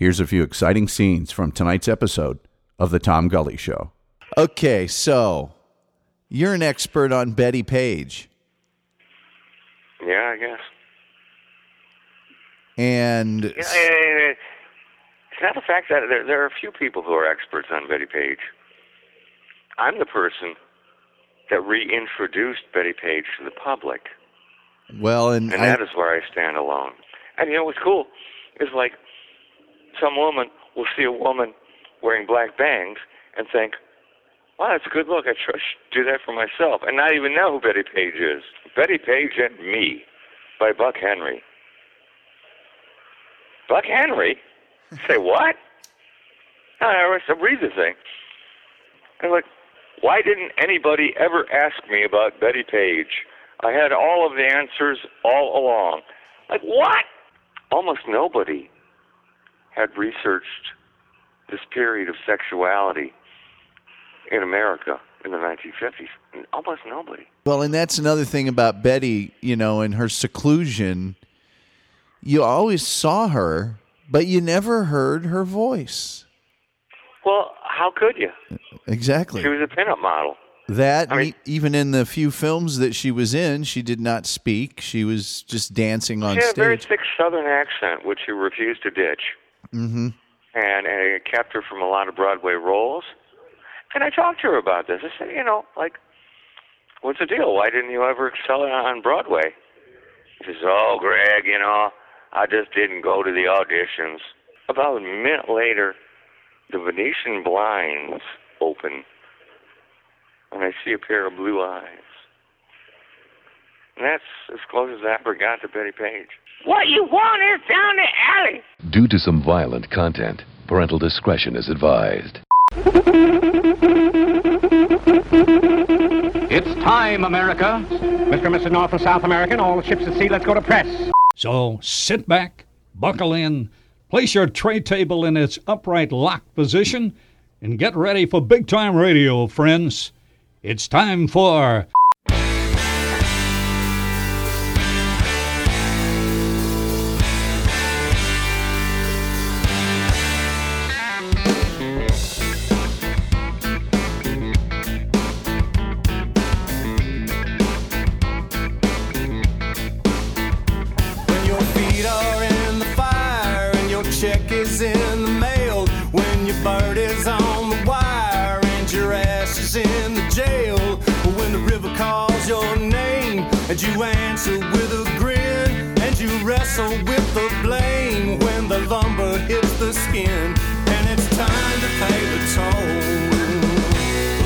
Here's a few exciting scenes from tonight's episode of The Tom Gully Show. Okay, so you're an expert on Betty Page. Yeah, I guess. And Yeah. It's not the fact that there, there are a few people who are experts on Betty Page. I'm the person that reintroduced Betty Page to the public, well, and, and I, that is where I stand alone. And you know what's cool is like some woman will see a woman wearing black bangs and think, "Wow, that's a good look. I should do that for myself," and not even know who Betty Page is. Betty Page and Me by Buck Henry. Buck Henry? Say what? I was- I read the thing. I'm like, why didn't anybody ever ask me about Betty Page? I had all of the answers all along. Like, what? Almost nobody had researched this period of sexuality in America in the 1950s. Almost nobody. well, and that's another thing about Betty, you know, in her seclusion. You always saw her, but you never heard her voice. Well, how could you? Exactly. She was a pinup model. That I mean- e- even in the few films that she was in, she did not speak. She was just dancing on She had a very thick Southern accent, which she refused to ditch. Hmm and, and it kept her from a lot of Broadway roles. And I talked to her about this. I said, you know, like, what's the deal? Why didn't you ever excel on Broadway? She says, oh, Greg, you know, I just didn't go to the auditions. About a minute later, the Venetian blinds open, and I see a pair of blue eyes. And that's as close as I ever got to Betty Page. What you want is down the alley. Due to some violent content, parental discretion is advised. It's time, America. Mr. and Mrs. North and South American, all the ships at sea, let's go to press. So sit back, buckle in, place your tray table in its upright lock position, and get ready for big time radio, friends. It's time for. Skin. And it's time to pay the toll.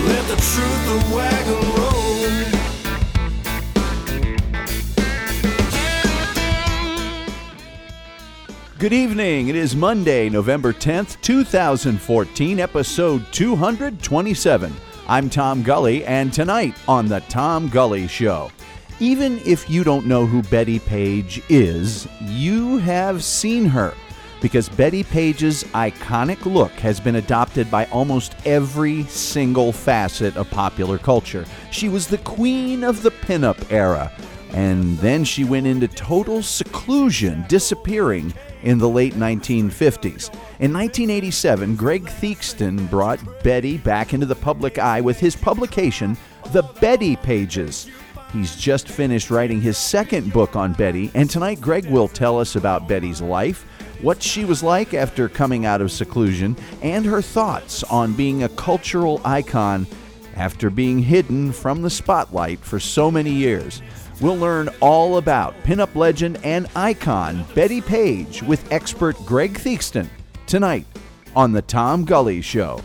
Let the truth wagon roll. Good evening. It is Monday, November 10th, 2014, episode 227. I'm Tom Gully, and tonight on The Tom Gully Show. Even if you don't know who Betty Page is, you have seen her because Betty Page's iconic look has been adopted by almost every single facet of popular culture. She was the queen of the pinup era, and then she went into total seclusion, disappearing in the late 1950s. In 1987, Greg Theakston brought Betty back into the public eye with his publication, The Betty Pages. He's just finished writing his second book on Betty, and tonight Greg will tell us about Betty's life, what she was like after coming out of seclusion, and her thoughts on being a cultural icon after being hidden from the spotlight for so many years. We'll learn all about pinup legend and icon Betty Page with expert Greg Theakston tonight on The Tom Gully Show.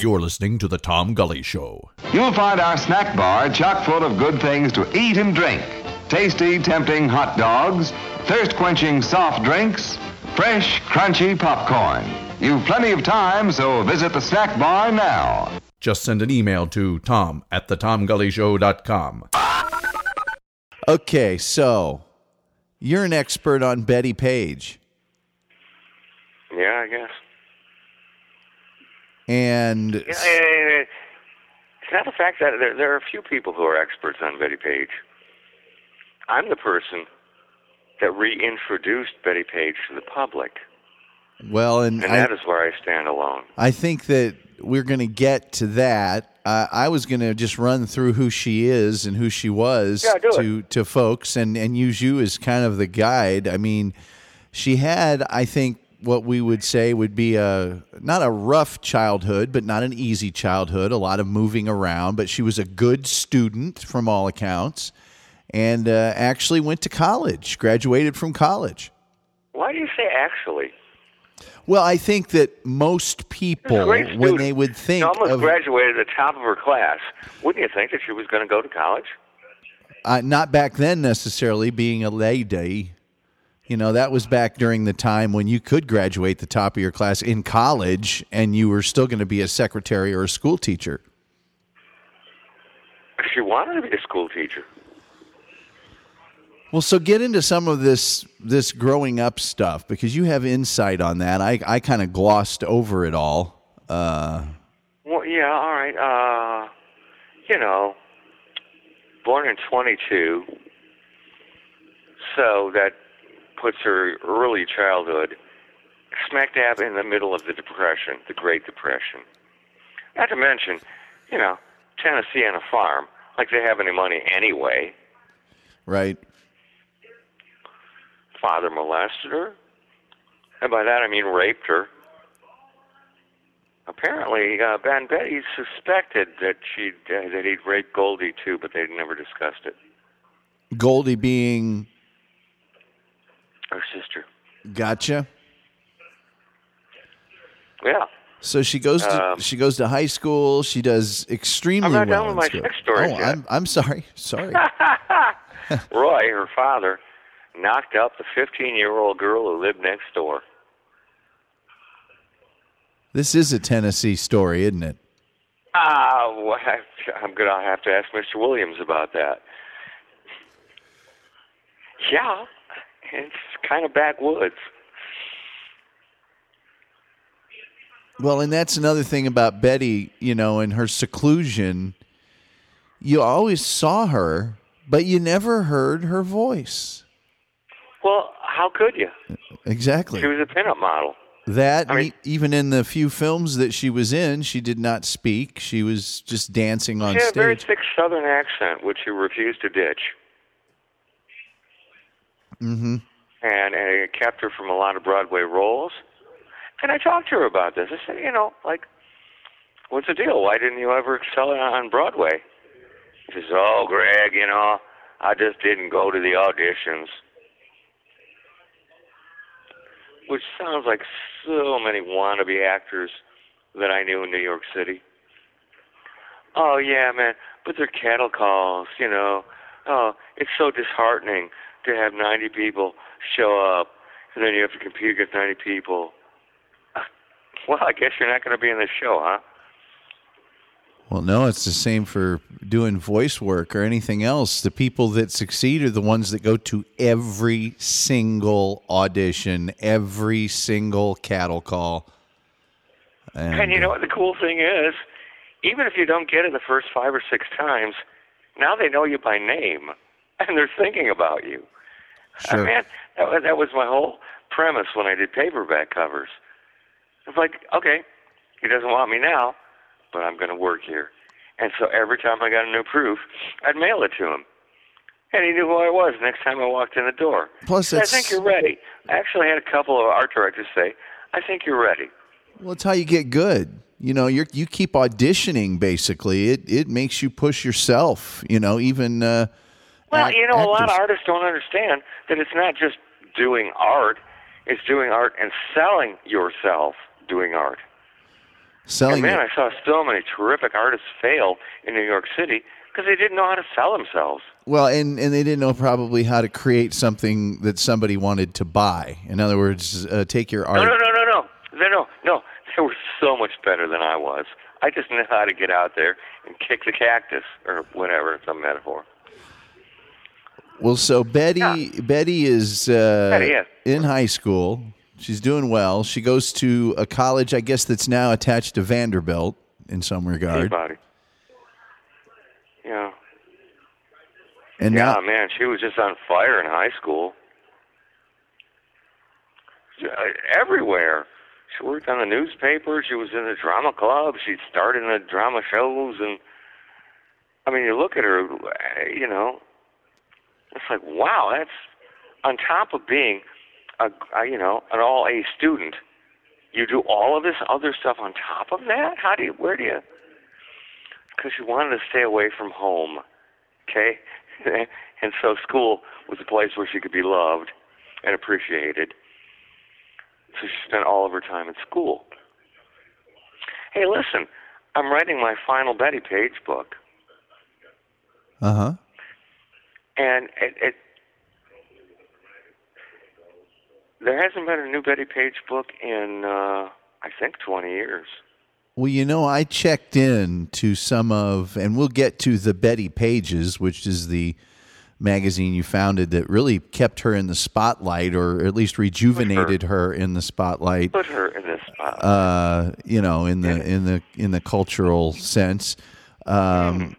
You're listening to The Tom Gully Show. You'll find our snack bar chock full of good things to eat and drink. Tasty, tempting hot dogs, thirst quenching soft drinks, fresh, crunchy popcorn. You've plenty of time, so visit the snack bar now. Just send an email to tom at thetomgullyshow.com. Okay, so you're an expert on Betty Page. Yeah, I guess. And it's not the fact that there, there are a few people who are experts on Betty Page. I'm the person that reintroduced Betty Page to the public, well, and and I, that is where I stand alone. I think that we're going to get to that. Uh, I was going to just run through who she is and who she was Yeah, it. to to folks, and and use you as kind of the guide. I mean, she had, I think, what we would say would be a not a rough childhood, but not an easy childhood. A lot of moving around, but she was a good student from all accounts, and uh, actually went to college, graduated from college. Why do you say actually? Well, I think that most people, when they would think She almost of graduated at the top of her class. Wouldn't you think that she was going to go to college? uh, not back then necessarily being a lady. You know, that was back during the time when you could graduate the top of your class in college and you were still going to be a secretary or a school teacher. She wanted to be a school teacher. Well, so get into some of this this growing up stuff because you have insight on that. I I kind of glossed over it all. Uh, Well, yeah, all right. Uh, you know, born in 22, so that puts her early childhood smack dab in the middle of the Depression, the Great Depression. Not to mention, you know, Tennessee on a farm, like they have any money anyway. right? Father molested her, and by that I mean raped her. Apparently, uh, Ben Betty suspected that she uh, that he'd raped Goldie too, but they'd never discussed it. Goldie being Her sister. gotcha. Yeah. So she goes to Um, she goes to high school. She does extremely I'm not well. done with my school. sex stories Oh, yet. I'm I'm sorry. Sorry. Roy, her father, knocked up the 15 year old girl who lived next door. this is a Tennessee story, isn't it? Ah, well, I'm going to have to ask Mr. Williams about that. Yeah, it's kind of backwoods. Well, and that's another thing about Betty, you know, and her seclusion. You always saw her, but you never heard her voice. Well, how could you? Exactly. She was a pinup model. That I mean- e- even in the few films that she was in, she did not speak. She was just dancing on She had a very thick Southern accent, which she refused to ditch. Mm-hmm. And, and it kept her from a lot of Broadway roles. And I talked to her about this. I said, you know, like, what's the deal? Why didn't you ever excel on Broadway? She says, oh, Greg, you know, I just didn't go to the auditions. Which sounds like so many wannabe actors that I knew in New York City. Oh, yeah, man, but they're cattle calls, you know. Oh, it's so disheartening to have 90 people show up, and then you have to compete against 90 people. Well, I guess you're not going to be in the show, huh? Well, no, it's the same for doing voice work or anything else. The people that succeed are the ones that go to every single audition, every single cattle call. And, And you know uh, what the cool thing is? Even if you don't get it the first five or six times, now they know you by name, and they're thinking about you. Sure. Uh, man, that was, that was my whole premise when I did paperback covers. It's like, okay, he doesn't want me now, but I'm going to work here. And so every time I got a new proof, I'd mail it to him. And he knew who I was next time I walked in the door. Plus, I think you're ready. I actually had a couple of art directors say, I think you're ready. well, it's how you get good. You know, you you keep auditioning. Basically, it it makes you push yourself. You know, even uh, Well, act- you know, a lot of artists don't understand that it's not just doing art, it's doing art and selling yourself doing art. selling. and man, it. I saw so many terrific artists fail in New York City because they didn't know how to sell themselves. Well, and and they didn't know probably how to create something that somebody wanted to buy. In other words, uh, take your art. No, no, no, no, no. No, no, no. They were so much better than I was. I just knew how to get out there and kick the cactus or whatever. It's a metaphor. Well, so Betty Betty is uh, Betty, yes. in high school, She's doing well. She goes to a college, I guess, that's now attached to Vanderbilt in some regard. Anybody. Yeah. And Yeah, now, man, she was just on fire in high school. Uh, Everywhere. She worked on the newspaper. She was in the drama club. She starred in the drama shows, and I mean, you look at her, uh, you know, it's like, wow, that's on top of being a, a you know, an all A student. You do all of this other stuff on top of that. How do you? Where do you? Because you wanted to stay away from home. Okay, and so school was a place where she could be loved and appreciated. So she spent all of her time at school. Hey, listen, I'm writing my final Betty Page book, uh huh. And it, it there hasn't been a new Betty Page book in uh, I think 20 years. Well, you know, I checked in to some of, and we'll get to the Betty Pages, which is the magazine you founded that really kept her in the spotlight, or at least rejuvenated her in the spotlight. Put her in the spot. Uh, you know, in the in the in the cultural sense. Um,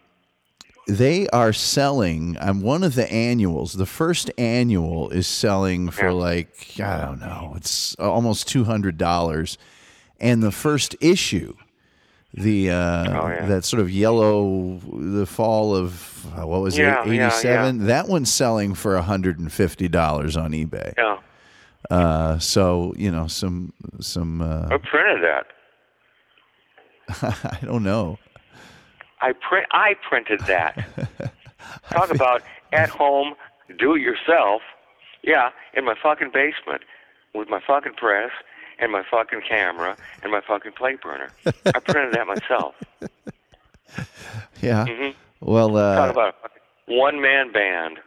they are selling. I'm one of the annuals. The first annual is selling for Yeah. like I don't know. It's almost two hundred dollars, and the first issue, the uh, Oh, yeah. that sort of yellow, the fall of uh, what was Yeah, it, yeah, eighty seven. That one's selling for hundred and fifty dollars on eBay. yeah, Uh, so you know some some. Uh, I printed that. I don't know. I print. I printed that. Talk about at home, do it yourself. Yeah, in my fucking basement with my fucking press and my fucking camera and my fucking plate burner. I printed that myself. Yeah. Mm-hmm. Well, uh, Talk about one man band.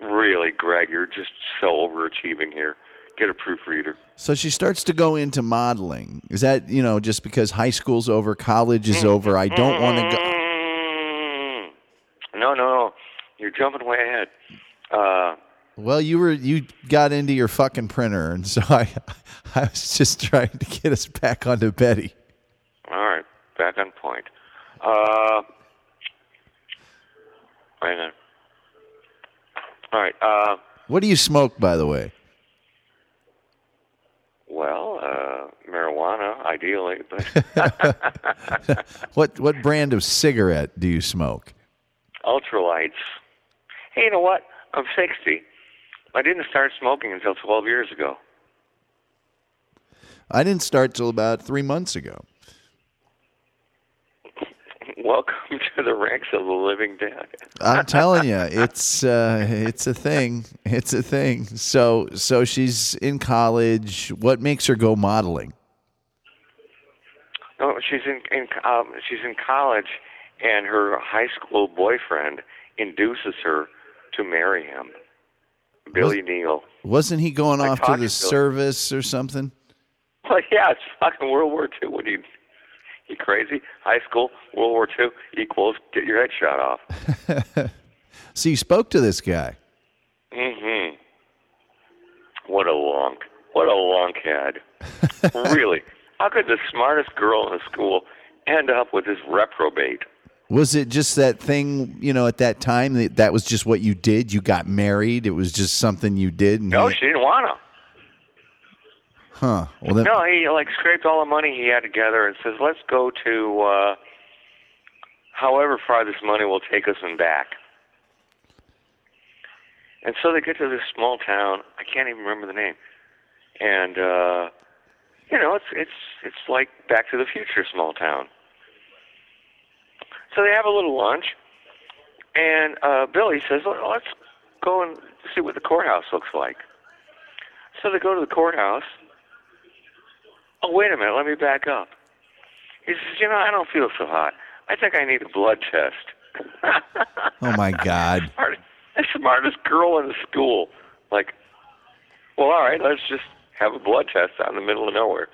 Really, Greg, you're just so overachieving here. Get a proofreader. So she starts to go into modeling. Is that, you know, just because high school's over, college is over, I don't want to go. Mm. No, no, no. You're jumping way ahead. Uh, Well, you were you got into your fucking printer and so I I was just trying to get us back onto Betty. All right, back on point. Uh, on. All right. Uh, What do you smoke by the way? well, uh, marijuana, ideally, but What what brand of cigarette do you smoke? ultralights. Hey, you know what? I'm 60. I didn't start smoking until 12 years ago. I didn't start till about 3 months ago. Welcome to the ranks of the living dead. I'm telling you, it's uh, it's a thing. It's a thing. So so she's in college. What makes her go modeling? No, she's in, in um, she's in college, and her high school boyfriend induces her to marry him, Billy Neal. Wasn't he going I off to the Billy. service or something? Well, yeah, it's fucking World War II. What do you, you crazy? High school, World War II equals get your head shot off. So you spoke to this guy. Mm-hmm. What a lunk. What a lunkhead. really. How could the smartest girl in the school end up with this reprobate? Was it just that thing, you know, at that time that that was just what you did? You got married. It was just something you did. And No, he- she didn't want to. huh? Well, then, No, he like scraped all the money he had together and says, "Let's go to uh, however far this money will take us and back." And so they get to this small town. I can't even remember the name. And uh, you know, it's it's it's like Back to the Future small town. So they have a little lunch, and uh, Billy says, "Well, "Let's go and see what the courthouse looks like." So they go to the courthouse. Oh, wait a minute. Let me back up. He says, you know, I don't feel so hot. I think I need a blood test. oh my God! Smart- the smartest girl in the school. Like, well, all right, let's just have a blood test out in the middle of nowhere.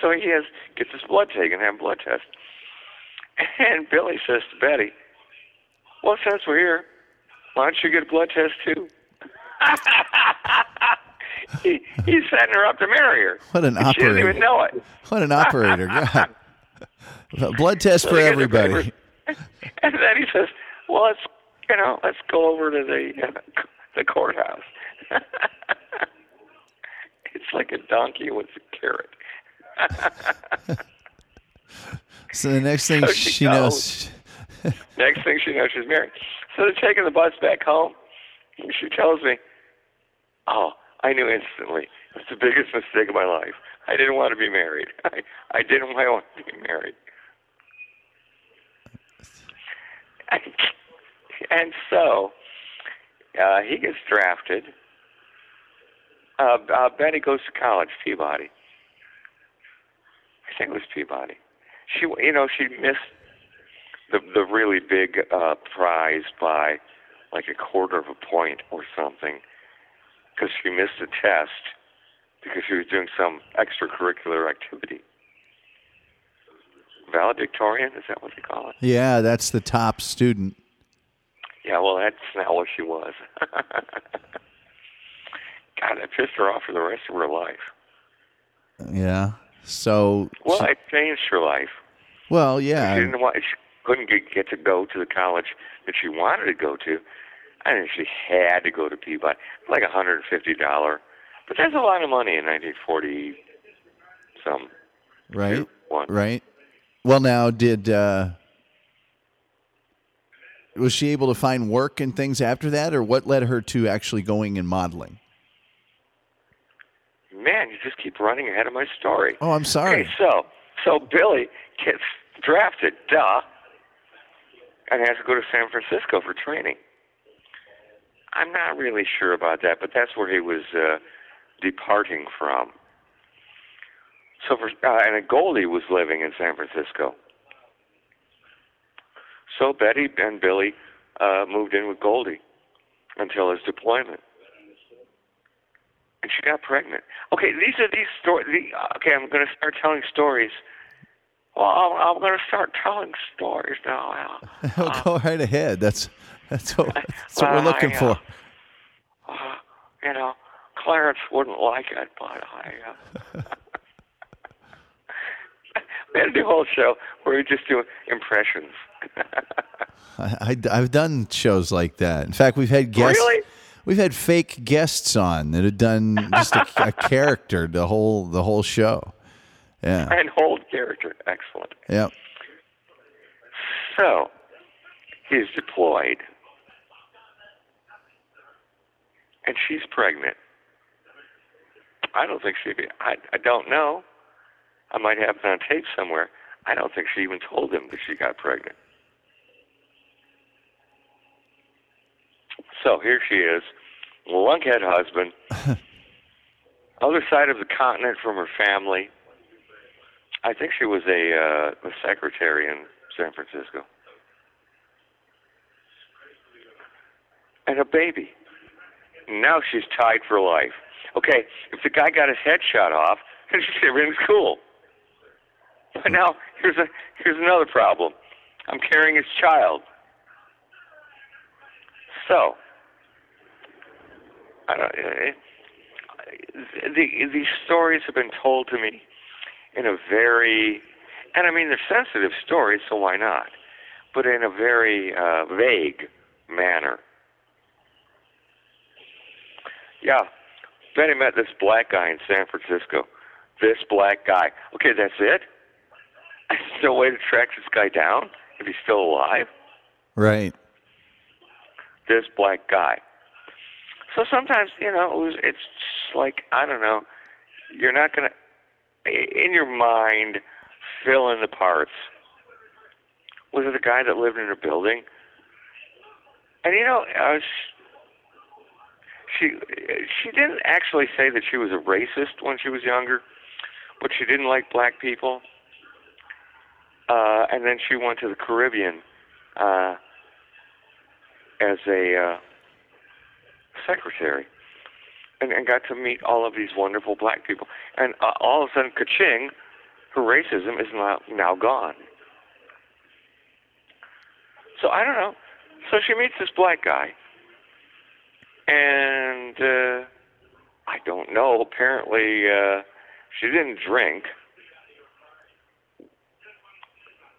So he has gets his blood taken, have a blood test. And Billy says to Betty, well, since we're here, why don't you get a blood test too? he, he's setting her up to marry her. What an operator. She doesn't even know it. What an operator. God. A blood test So for they get the everybody. And then he says, "Well, let's you know, let's go over to the uh, the courthouse." it's like a donkey with a carrot. So the next thing So she, she knows, Next thing she knows, she's married. So they're taking the bus back home. And she tells me, "Oh, I knew instantly. It was the biggest mistake of my life. I didn't want to be married. I I didn't want to be married." and so uh, he gets drafted. Uh, uh, Betty goes to college, Peabody. I think it was Peabody. She, you know, she missed the the really big uh, prize by like a quarter of a point or something because she missed a test because she was doing some extracurricular activity. Valedictorian, is that what they call it? yeah, that's the top student. Yeah, well, that's not what she was. God, that pissed her off for the rest of her life. Yeah. So, Well, she- it changed her life. Well, yeah. She didn't want. She couldn't get, get to go to the college that she wanted to go to. I think she had to go to Peabody, like a hundred and fifty dollar. But that's a lot of money in 1940. Some Right. one. Right. Well, now, did uh, was she able to find work and things after that, or what led her to actually going and modeling? Man, you just keep running ahead of my story. Oh, I'm sorry. Okay, so so Billy gets drafted, duh, and has to go to San Francisco for training. I'm not really sure about that, but that's where he was uh, departing from. So for uh, and Goldie was living in San Francisco. So Betty and Billy uh, moved in with Goldie until his deployment and she got pregnant. Okay, these are these stories. The, okay, I'm going to start telling stories. Well, I'm, I'm going to start telling stories now. Oh, go right ahead. That's that's what, that's what we're looking I, for. uh, Uh, you know, Clarence wouldn't like it, but I. Uh, we had to do a whole show where we just do impressions. I, I, have done shows like that. In fact, we've had guests. Really? We've had fake guests on that have done just a, a character the whole the whole show. Yeah. and hold character. Excellent. Yep. So, he's deployed, and she's pregnant. I don't think she. I I don't know. I might have it on tape somewhere. I don't think she even told him that she got pregnant. So here she is, lunkhead husband, other side of the continent from her family. I think she was a, uh, a secretary in San Francisco. And a baby. Now she's tied for life. Okay, if the guy got his head shot off, then everything's cool. But now here's a here's another problem. I'm carrying his child. So, I don't, eh, the, these stories have been told to me in a very, and I mean they're sensitive stories, so why not? But in a very uh, vague manner. Yeah, Betty met this black guy in San Francisco. This black guy. Okay, that's it. There's no way to track this guy down if he's still alive. Right. This black guy. So sometimes, you know, it it's like I don't know. You're not gonna, in your mind, fill in the parts. Was it a guy that lived in a building? And you know, I was. She she didn't actually say that she was a racist when she was younger, but she didn't like black people. Uh, and then she went to the Caribbean uh, as a uh, secretary, and, and got to meet all of these wonderful black people. And uh, all of a sudden, ka-ching, her racism is now now gone. So I don't know. So she meets this black guy, and uh, I don't know. Apparently, uh, she didn't drink.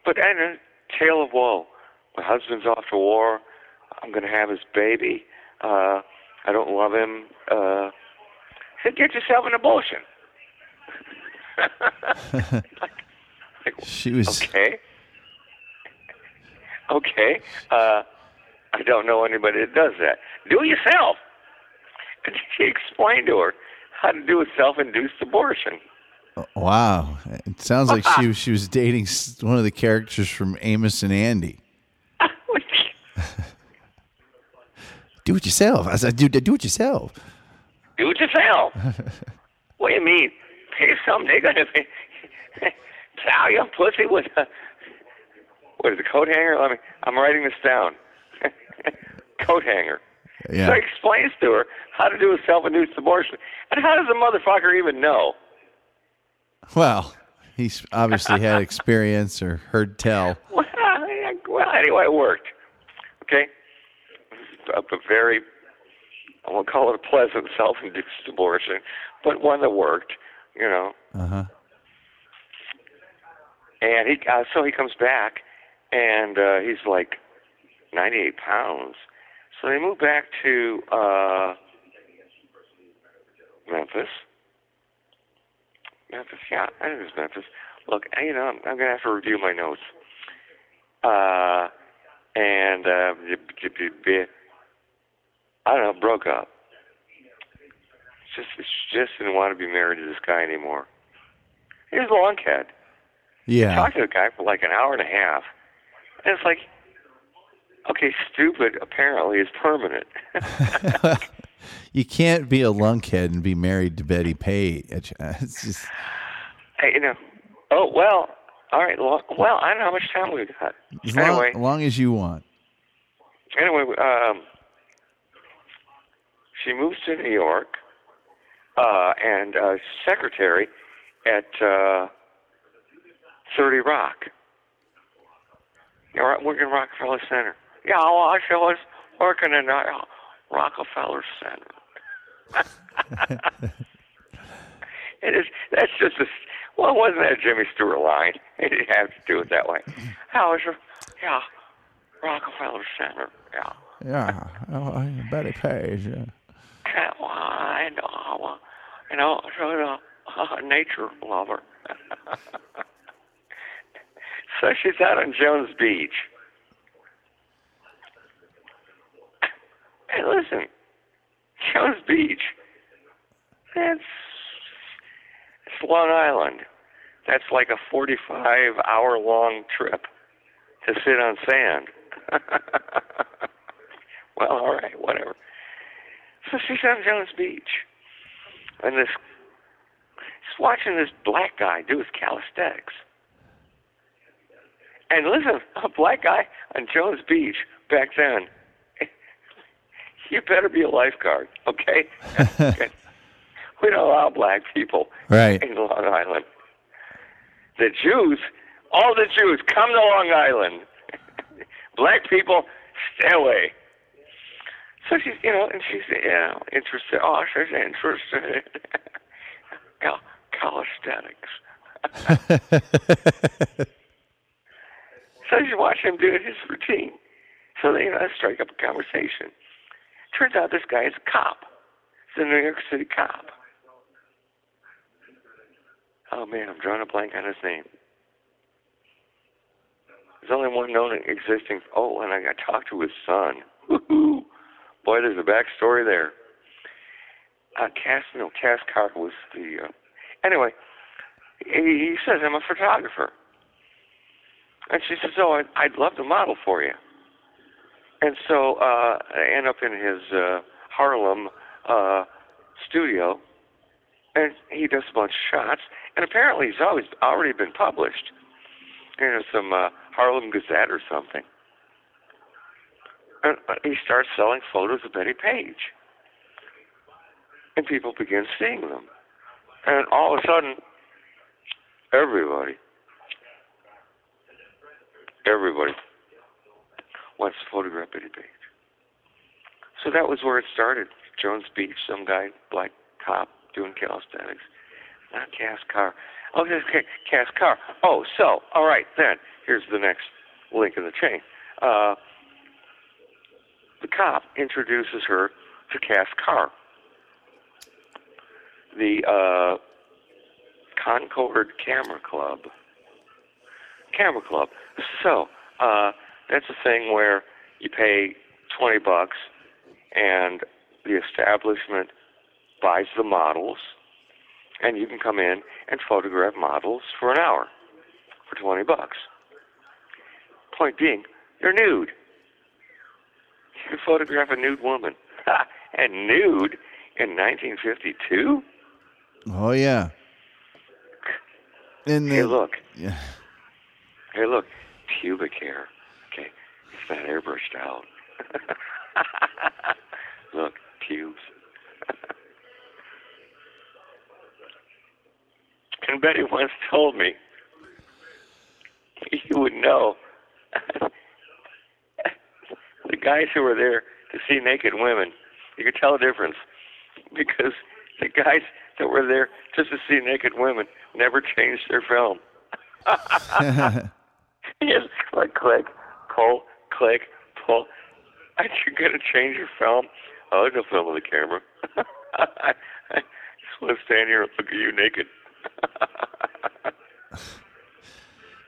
But and a tale of woe. My husband's off to war. I'm going to have his baby. Uh, I don't love him. Uh, said, get yourself an abortion. like, She was. okay. Okay. Uh, I don't know anybody that does that. Do it yourself. And she explained to her how to do a self-induced abortion. Wow. It sounds like she she was dating one of the characters from Amos and Andy. Do it yourself. I said, do, do it yourself. do it yourself. what do you mean? Pay some nigga to plow your pussy with a what is it, coat hanger? Let me. I'm writing this down. coat hanger. Yeah. So he explains to her how to do a self-induced abortion. And how does the motherfucker even know? Well, he's obviously had experience or heard tell. Well, well anyway, it worked. Okay? A, a very, I won't call it a pleasant self-induced abortion, but one that worked, you know. Uh huh. And he, uh, so he comes back, and uh, he's like 98 pounds. So they move back to uh, Memphis. Memphis, yeah, I think it's Memphis. Look, I- you know, I'm, I'm gonna have to review my notes. Uh, and uh, I don't know, broke up. Just, just didn't want to be married to this guy anymore. He was a lunkhead Yeah. I talked to the guy for like an hour and a half, and it's like, okay, stupid apparently is permanent. you can't be a lunkhead and be married to Betty Page. It's just, hey, you know, oh well, all right, lo- well, I don't know how much time we've got. as long, Anyway, long as you want. anyway, um, she moves to New York, uh, and uh, secretary at uh, 30 Rock. You're working Rockefeller Center. Yeah, well, I was working in uh, Rockefeller Center. it is. That's just a. Well, wasn't that a Jimmy Stewart line? He didn't have to do it that way. How is your? Yeah, Rockefeller Center. Yeah. Yeah. Oh, Betty Page. Yeah. Cat wine, uh, you know, sort of a nature lover. so she's out on Jones Beach. Hey, listen, Jones Beach, that's it's Long Island. That's like a 45 hour long trip to sit on sand. well, all right, whatever. So she's on Jones Beach, and this she's watching this black guy do his calisthenics. And listen, a black guy on Jones Beach back then. You better be a lifeguard, okay? we don't allow black people Right. in Long Island. The Jews, all the Jews, come to Long Island. black people, stay away. So she's, you know, and she's, you know, interested. Oh, she's interested. yeah, calisthenics. so she watched him do his routine. So they, you know, strike up a conversation. Turns out this guy is a cop. He's a New York City cop. Oh man, I'm drawing a blank on his name. There's only one known existing. Oh, and I got to talk to his son. Woo-hoo. Boy, there's a backstory there. Uh, Cass, no, Cass Carr was the. Uh, anyway, he, he says I'm a photographer, and she says, "Oh, I'd, I'd love to model for you." And so uh, I end up in his uh, Harlem uh, studio, and he does a bunch of shots. And apparently, he's always already been published. You know, some uh, Harlem Gazette or something. And uh, he starts selling photos of Betty Page. And people begin seeing them. And all of a sudden, everybody, everybody wants to photograph Betty Page. So that was where it started. Jones Beach, some guy, black cop doing calisthenics. Not Cass Carr. Oh, Cass Carr. Oh, so all right then. Here's the next link in the chain. Uh, the cop introduces her to Cass Carr. The uh, Concord Camera Club. Camera Club. So, uh, that's a thing where you pay 20 bucks and the establishment buys the models and you can come in and photograph models for an hour for 20 bucks. Point being, they're nude. You photograph a nude woman. and nude in 1952? Oh yeah. And Hey, the- look. Yeah. Hey, look. Pubic hair. Okay. It's not airbrushed out. look, pubes. and Betty once told me you would know the guys who were there to see naked women, you could tell the difference because the guys that were there just to see naked women never changed their film. Yes, click, click, pull, click, pull. Aren't you going to change your film? Oh, there's no film on the camera. I, I just want to stand here and look at you naked.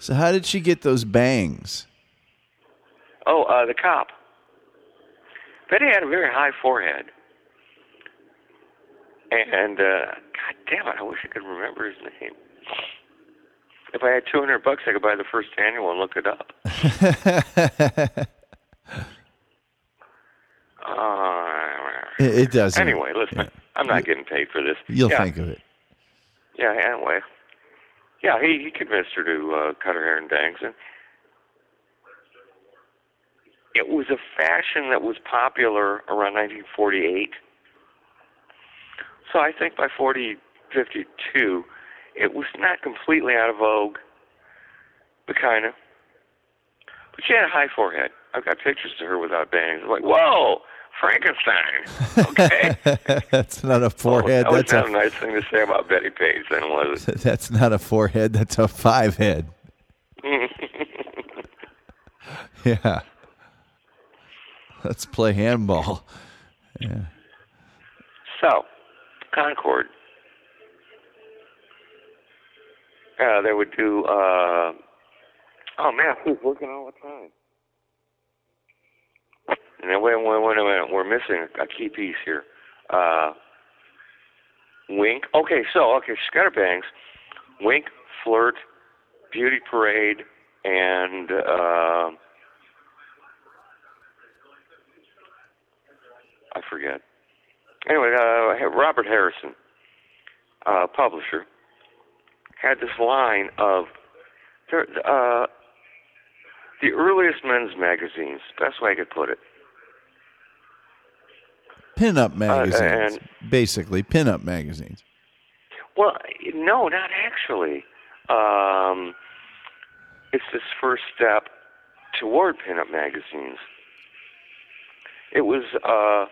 So how did she get those bangs? Oh, uh, the cop. Betty had a very high forehead. And, uh, God damn it, I wish I could remember his name. If I had 200 bucks, I could buy the first annual and look it up. Uh, It, it doesn't. anyway, listen, I'm not getting paid for this. You'll yeah, think of it. Yeah, anyway. Yeah, he, he convinced her to uh, cut her hair in bangs. And it was a fashion that was popular around 1948. So I think by 40, 52, it was not completely out of vogue, but kind of. But she had a high forehead. I've got pictures of her without bangs. I'm like, whoa, Frankenstein. Okay. that's not a oh, forehead. Oh, that was that's not a a nice thing to say about Betty Page, then, was it? that's not a forehead. That's a five head. Yeah. Let's play handball. Yeah. So, Concord. Uh, they would do. Uh, oh man, who's working all the time? And then wait, wait, wait a minute. We're missing a key piece here. Uh, Wink. Okay, so okay, Scatterbangs, Wink, Flirt, Beauty Parade, and uh, I forget. Anyway, uh, Robert Harrison, uh, publisher, had this line of uh, the earliest men's magazines. Best way I could put it. Pinup magazines. and- basically, pinup magazines. Well, no, not actually. Um, it's this first step toward pinup magazines. It was uh,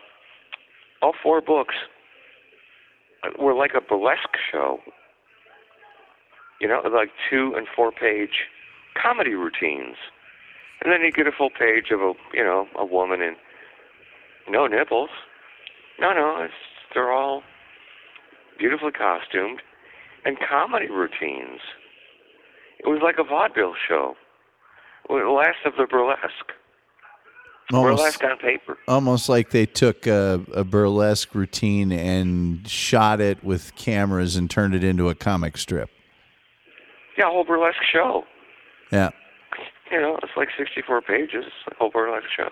all four books were like a burlesque show. You know, like two and four page comedy routines, and then you get a full page of a you know a woman and no nipples. No, no, it's they're all beautifully costumed, and comedy routines. It was like a vaudeville show. Last of the burlesque. Almost, burlesque on paper. almost like they took a, a burlesque routine and shot it with cameras and turned it into a comic strip. Yeah, a whole burlesque show. Yeah. You know, it's like 64 pages, a whole burlesque show.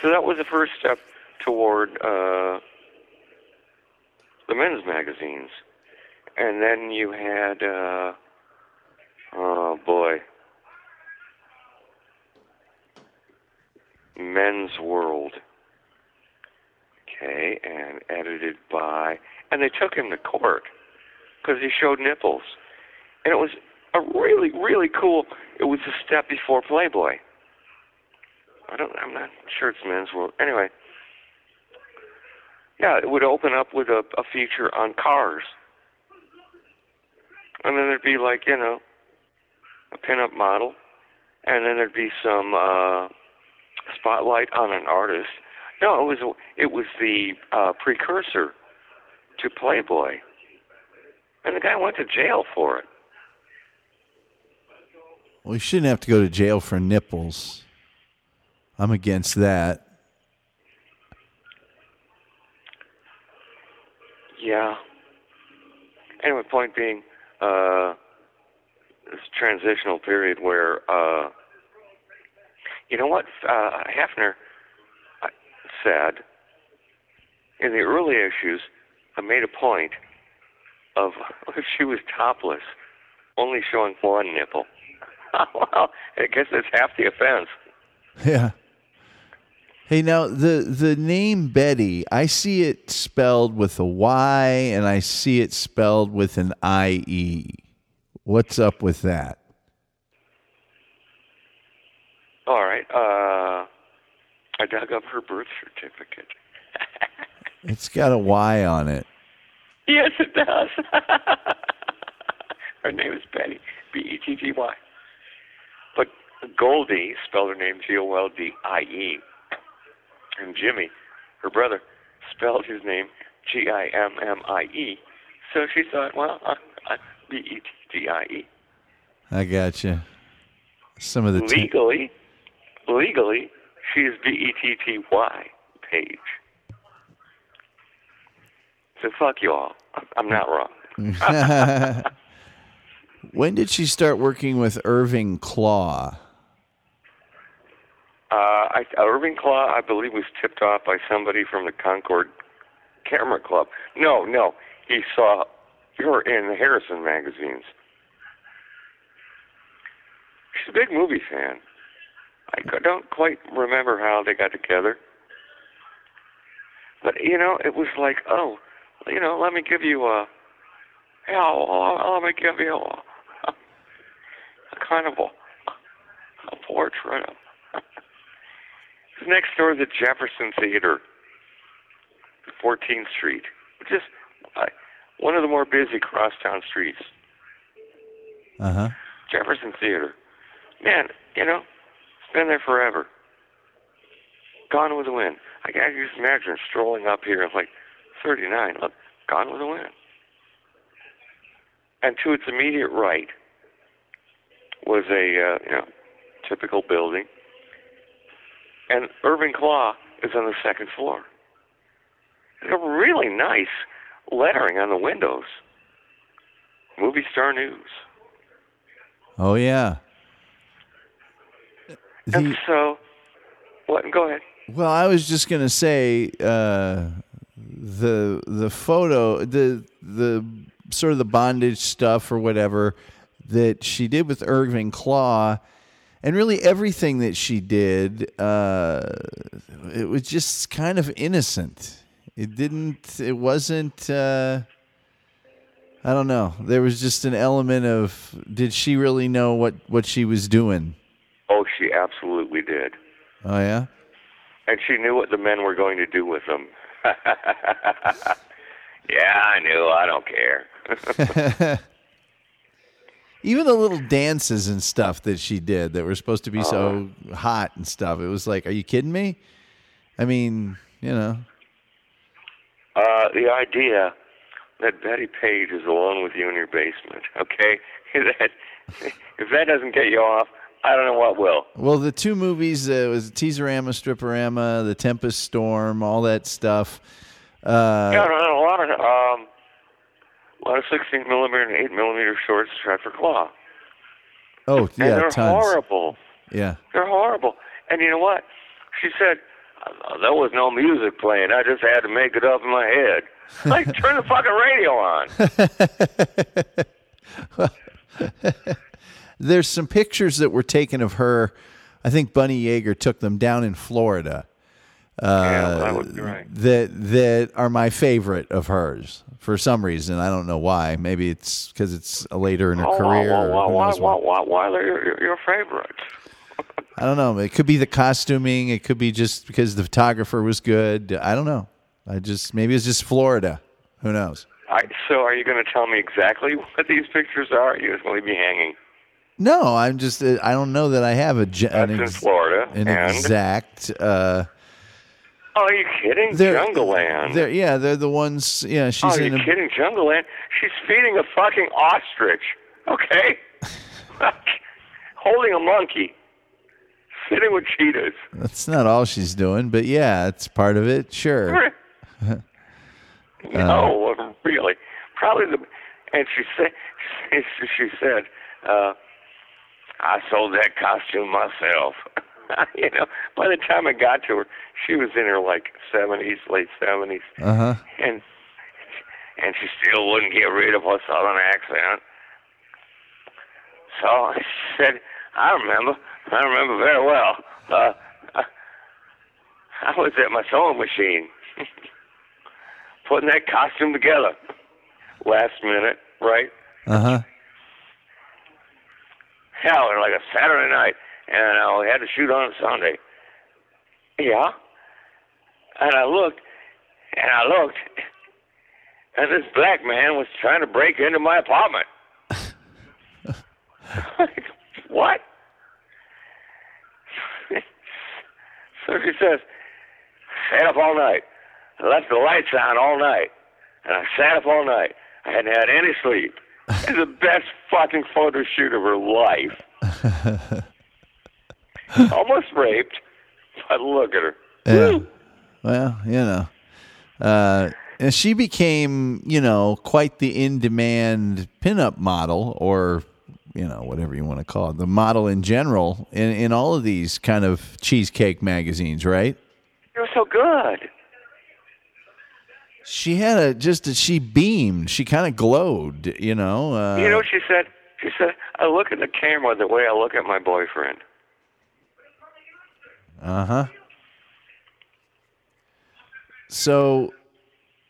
So that was the first step toward uh, the men's magazines. And then you had, uh, oh boy, Men's World. Okay, and edited by, and they took him to court because he showed nipples. And it was a really, really cool, it was a step before Playboy. I don't, I'm not sure it's Men's World. Anyway, Yeah, it would open up with a, a feature on cars. And then there'd be like, you know, a pinup model. And then there'd be some uh spotlight on an artist. No, it was it was the uh precursor to Playboy. And the guy went to jail for it. Well, you shouldn't have to go to jail for nipples. I'm against that. Yeah. Anyway, point being, uh, this transitional period where, uh, you know what, uh, Hefner uh, said in the early issues, I made a point of if she was topless, only showing one nipple. well, I guess that's half the offense. Yeah. Hey, now the the name Betty, I see it spelled with a Y and I see it spelled with an I E. What's up with that? All right. Uh, I dug up her birth certificate. It's got a Y on it. Yes, it does. her name is Betty, B E T T Y. But Goldie spelled her name G O L D I E. And Jimmy, her brother, spelled his name G I M M I E. So she thought, well, uh, uh, B E T T I E. I got you. Some of the Legally, legally, she is B E T T Y Page. So fuck you all. I'm- not wrong. when did she start working with Irving Klaw? Uh, I, Irving Klaw, I believe, was tipped off by somebody from the Concord Camera Club. No, no, he saw her in the Harrison magazines. She's a big movie fan. I don't quite remember how they got together. But, you know, it was like, oh, you know, let me give you a, yeah, well, let me give you a, a kind of a, a portrait of it's next door to the Jefferson Theater, 14th Street, which is uh, one of the more busy crosstown streets. Uh huh. Jefferson Theater. Man, you know, been there forever. Gone with the Wind. I can just imagine strolling up here at like 39. Look, Gone with the Wind. And to its immediate right was a uh, you know typical building, and Irving Klaw is on the second floor. A really nice lettering on the windows. Movie Star News. Oh yeah. And so, what? Go ahead. Well, I was just gonna say uh, the the photo, the the sort of the bondage stuff or whatever that she did with Irving Klaw, and really everything that she did, uh, it was just kind of innocent. It didn't. It wasn't. Uh, I don't know. There was just an element of did she really know what what she was doing? Oh, she absolutely did. Oh yeah. And she knew what the men were going to do with them. yeah, I knew. I don't care. Even the little dances and stuff that she did that were supposed to be so hot and stuff. It was like, are you kidding me? I mean, you know. Uh, the idea that Betty Page is alone with you in your basement, okay? that, if that doesn't get you off, I don't know what will. Well, the two movies uh, was Teaserama, Stripperama, The Tempest Storm, all that stuff. Uh, yeah, no, a lot of um, a lot of 16 millimeter and 8 millimeter shorts shot for Klaw. oh, and yeah, they're tons. horrible. Yeah. They're horrible. And you know what? She said, "Uh, there was no music playing. I just had to make it up in my head. Like, turn the fucking radio on. There's some pictures that were taken of her. I think Bunny Yeager took them down in Florida. yeah, that uh, would be right. that that are my favorite of hers for some reason. I don't know why. Maybe it's because it's later in her Oh, career. Why, or why, why, why, why. why, they're your, your favorite? I don't know. It could be the costuming. It could be just because the photographer was good. I don't know. I just maybe it's just Florida. Who knows? I, so, are you going to tell me exactly what these pictures are? Or you just going to leave me hanging? No, I'm just uh, I don't know that I have a ge- That's an, in Florida. an and exact. Uh, oh, are you kidding? they're, Jungle Land. They're, yeah, they're the ones. Yeah, she's oh, are in. you A, kidding? Jungle Land. She's feeding a fucking ostrich. Okay, holding a monkey, sitting with cheetahs. that's not all she's doing, but yeah, it's part of it. Sure. no, really. Probably the. And she said, she said, uh, I sold that costume myself. you know, by the time I got to her, she was in her like seventies, late seventies, Uh huh. and and she still wouldn't get rid of her southern accent. So I said, I remember, I remember very well. Uh, I was at my sewing machine, putting that costume together. Last minute, right? Uh huh. Hell, was like a Saturday night, and uh, had to shoot on Sunday. Yeah. And I looked, and I looked, and this black man was trying to break into my apartment. what? so she says, sat up all night. I left the lights on all night. And I sat up all night. I hadn't had any sleep. The best fucking photo shoot of her life. Almost raped, but look at her. Yeah. Well, you know. Uh, and she became, you know, quite the in demand pinup model or, you know, whatever you want to call it, the model in general in, in all of these kind of cheesecake magazines, right? You're so good. She had a just a, she beamed. She kind of glowed, you know. Uh, you know what she said? She said, I look at the camera the way I look at my boyfriend. Uh huh. So,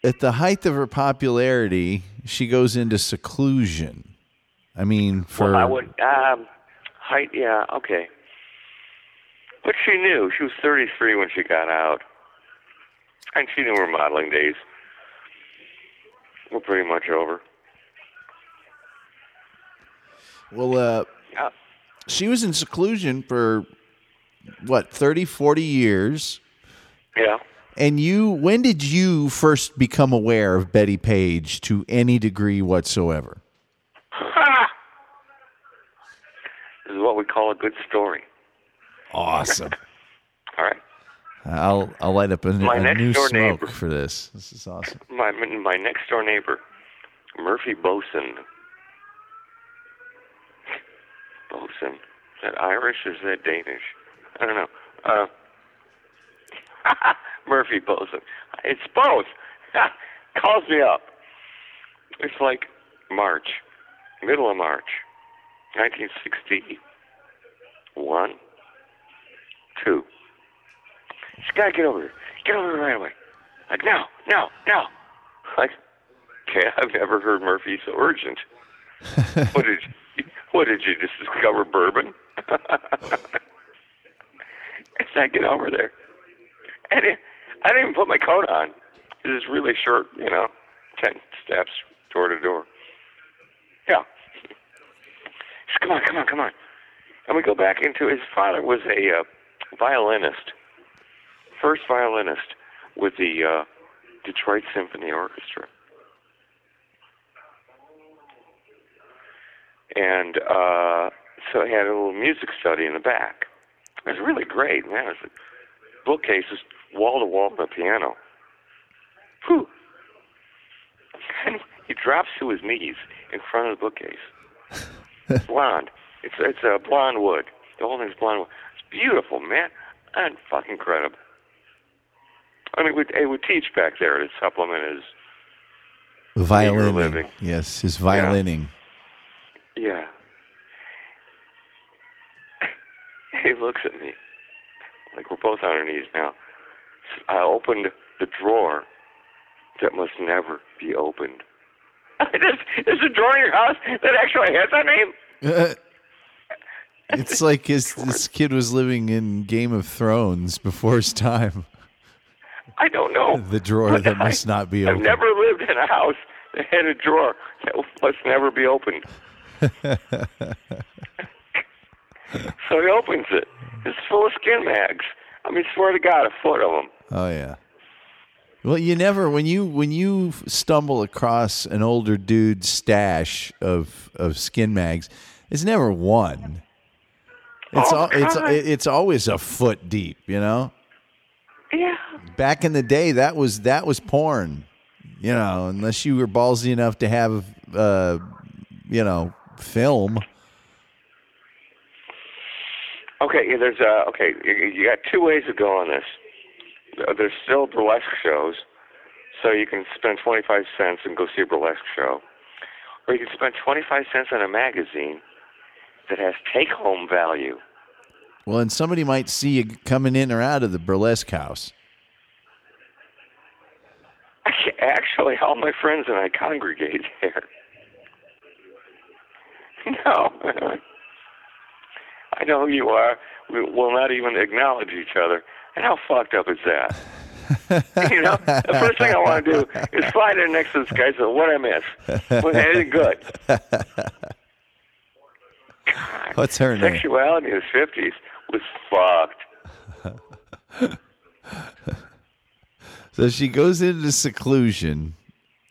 at the height of her popularity, she goes into seclusion. I mean, for Well, I would, um, height, yeah, okay. But she knew. She was 33 when she got out. And she knew her modeling days were pretty much over. well, uh, Yeah. she was in seclusion for what 30 40 years Yeah. and you when did you first become aware of betty page to any degree whatsoever This is what we call a good story. awesome All right. I'll i'll light up a, a new smoke neighbor. for this this is awesome My my next door neighbor, Murphy Boson. Boson. Is that Irish or is that Danish? I don't know. Uh, Murphy Boson. It's both. Calls me up. It's like March, middle of March, 1961. Two. Just gotta get over here. Get over here right away. Like, no, no, now. Like, okay, I've never heard Murphy so urgent. what did you, what did you just discover bourbon? As I get over there, and it, I didn't even put my coat on. It is really short, you know, ten steps door to door. Yeah. Just come on, come on, come on. And we go back into his father was a uh, violinist, first violinist with the uh, Detroit Symphony Orchestra. And uh, so he had a little music study in the back. It was really great, man. It was a bookcases wall to wall with a piano. Whew. And he drops to his knees in front of the bookcase. blonde. It's it's a blonde wood. The whole thing's blonde wood. It's beautiful, man. And fucking incredible. I mean, it would, it would teach back there to supplement his violining yes his violining Yeah. he looks at me like we're both on our knees now. I opened the drawer that must never be opened. there's, there's a drawer in your house that actually has that name? it's like his, this kid was living in game of thrones before his time I don't know. The drawer that must not be opened. I've never lived in a house that had a drawer that must never be opened. so he opens it. It's full of skin mags. I mean, swear to God, a foot of them. Oh yeah. Well, you never when you when you stumble across an older dude's stash of of skin mags, it's never one. It's Oh, al- it's it's always a foot deep, you know. Yeah. Back in the day, that was that was porn, you know. Unless you were ballsy enough to have, uh, you know, film. Okay, yeah, there's uh okay. You, you got two ways of going this. Uh, There's still burlesque shows, so you can spend 25 cents and go see a burlesque show, or you can spend 25 cents on a magazine that has take-home value. Well, and somebody might see you coming in or out of the burlesque house. Actually, all my friends and I congregate there. No. I know who you are. We will not even acknowledge each other. And how fucked up is that? you know, the first thing I want to do is fly there next to this guy and say, what I miss? Was anything good? God, What's her name? sexuality in his 50s was fucked. So she goes into seclusion,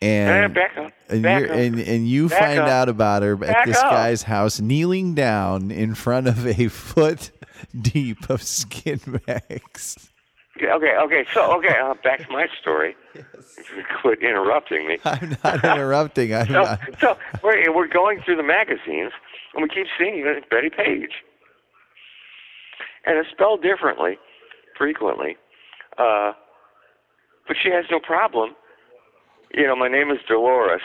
and back up. and back you up. and and you Back find up. out about her at this up. guy's house, kneeling down in front of a foot deep of skin bags. Yeah, Okay, okay, so, okay, uh, back to my story. Yes. Quit interrupting me. I'm not interrupting. I'm So, not. so we're, we're going through the magazines, and we keep seeing Betty Page. And it's spelled differently, frequently. Uh, but she has no problem. You know, my name is Dolores,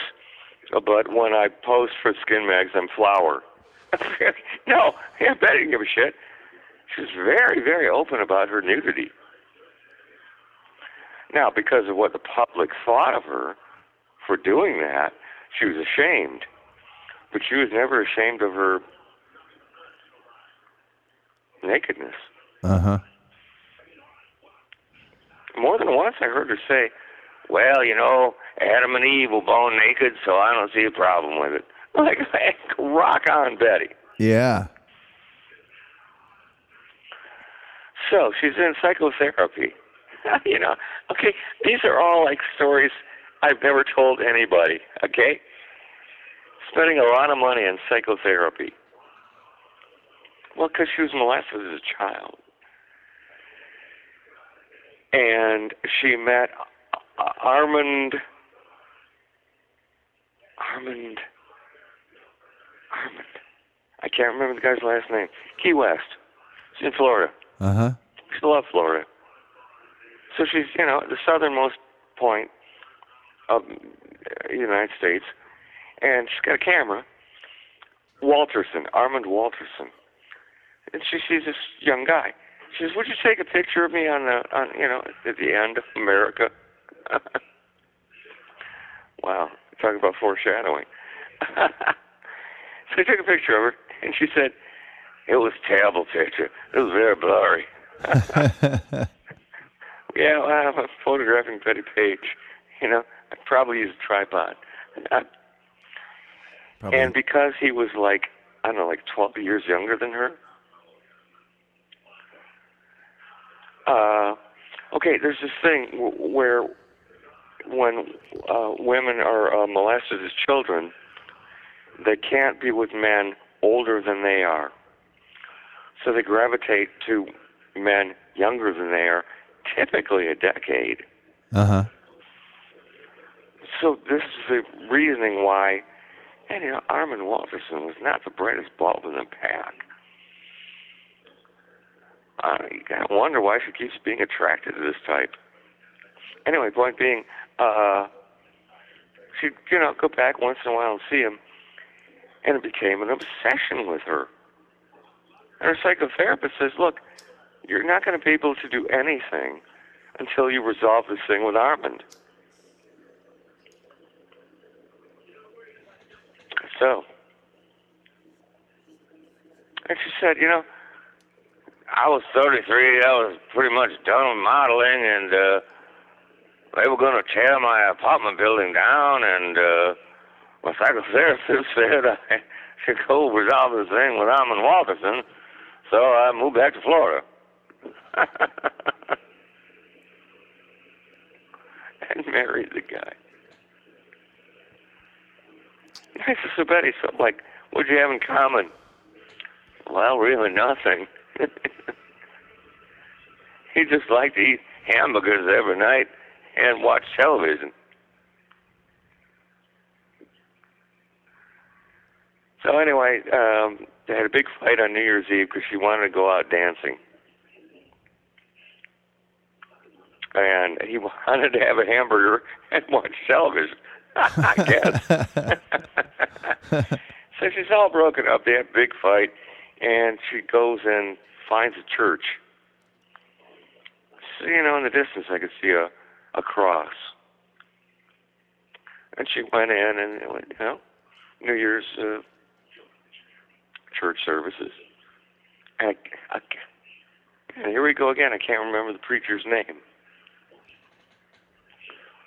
but when I post for Skin Mags, I'm Flower. no, yeah, Betty didn't give a shit. She's very, very open about her nudity. Now, because of what the public thought of her for doing that, she was ashamed. But she was never ashamed of her nakedness. Uh huh. More than once, I heard her say, "Well, you know, Adam and Eve were born naked, so I don't see a problem with it." Like, rock on, Betty. Yeah. So she's in psychotherapy. you know, okay, these are all like stories I've never told anybody. Okay, spending a lot of money on psychotherapy. Well, because she was molested as a child, and she met uh, Armand. Armand. Armand. I can't remember the guy's last name. Key West. She's in Florida. Uh huh. She loves Florida. So she's, you know, at the southernmost point of the United States, and she's got a camera. Walterson, Armand Walterson, and she sees this young guy. She says, "Would you take a picture of me on the, on, you know, at the end of America?" wow, talking about foreshadowing. so I took a picture of her, and she said, "It was a terrible picture. It was very blurry." Yeah, well, I'm photographing Betty Page. You know, I probably use a tripod. Probably. And because he was like, I don't know, like 12 years younger than her. Uh, okay, there's this thing w- where when uh, women are uh, molested as children, they can't be with men older than they are. So they gravitate to men younger than they are, typically a decade. Uh huh. So this is the reasoning why, and you know, Armand Walterson was not the brightest bulb in the pack. Uh, you gotta wonder why she keeps being attracted to this type. Anyway, point being, uh, she'd, you know, go back once in a while and see him, and it became an obsession with her. And her psychotherapist says, look, you're not going to be able to do anything until you resolve this thing with Armand. So, and she said, you know, I was 33. I was pretty much done with modeling, and uh, they were going to tear my apartment building down, and uh, my psychotherapist said I should go resolve this thing with Armand Walterson. So I moved back to Florida. and married the guy. I so Betty, so like, what'd you have in common? Well, really nothing. He just liked to eat hamburgers every night and watch television. So anyway, um, they had a big fight on New Year's Eve because she wanted to go out dancing. And he wanted to have a hamburger and watch television, I guess. so she's all broken up. They have a big fight, and she goes and finds a church. You know, in the distance, I could see a, a cross. And she went in, and, you know, New Year's uh, church services. And, I, I, and here we go again. I can't remember the preacher's name.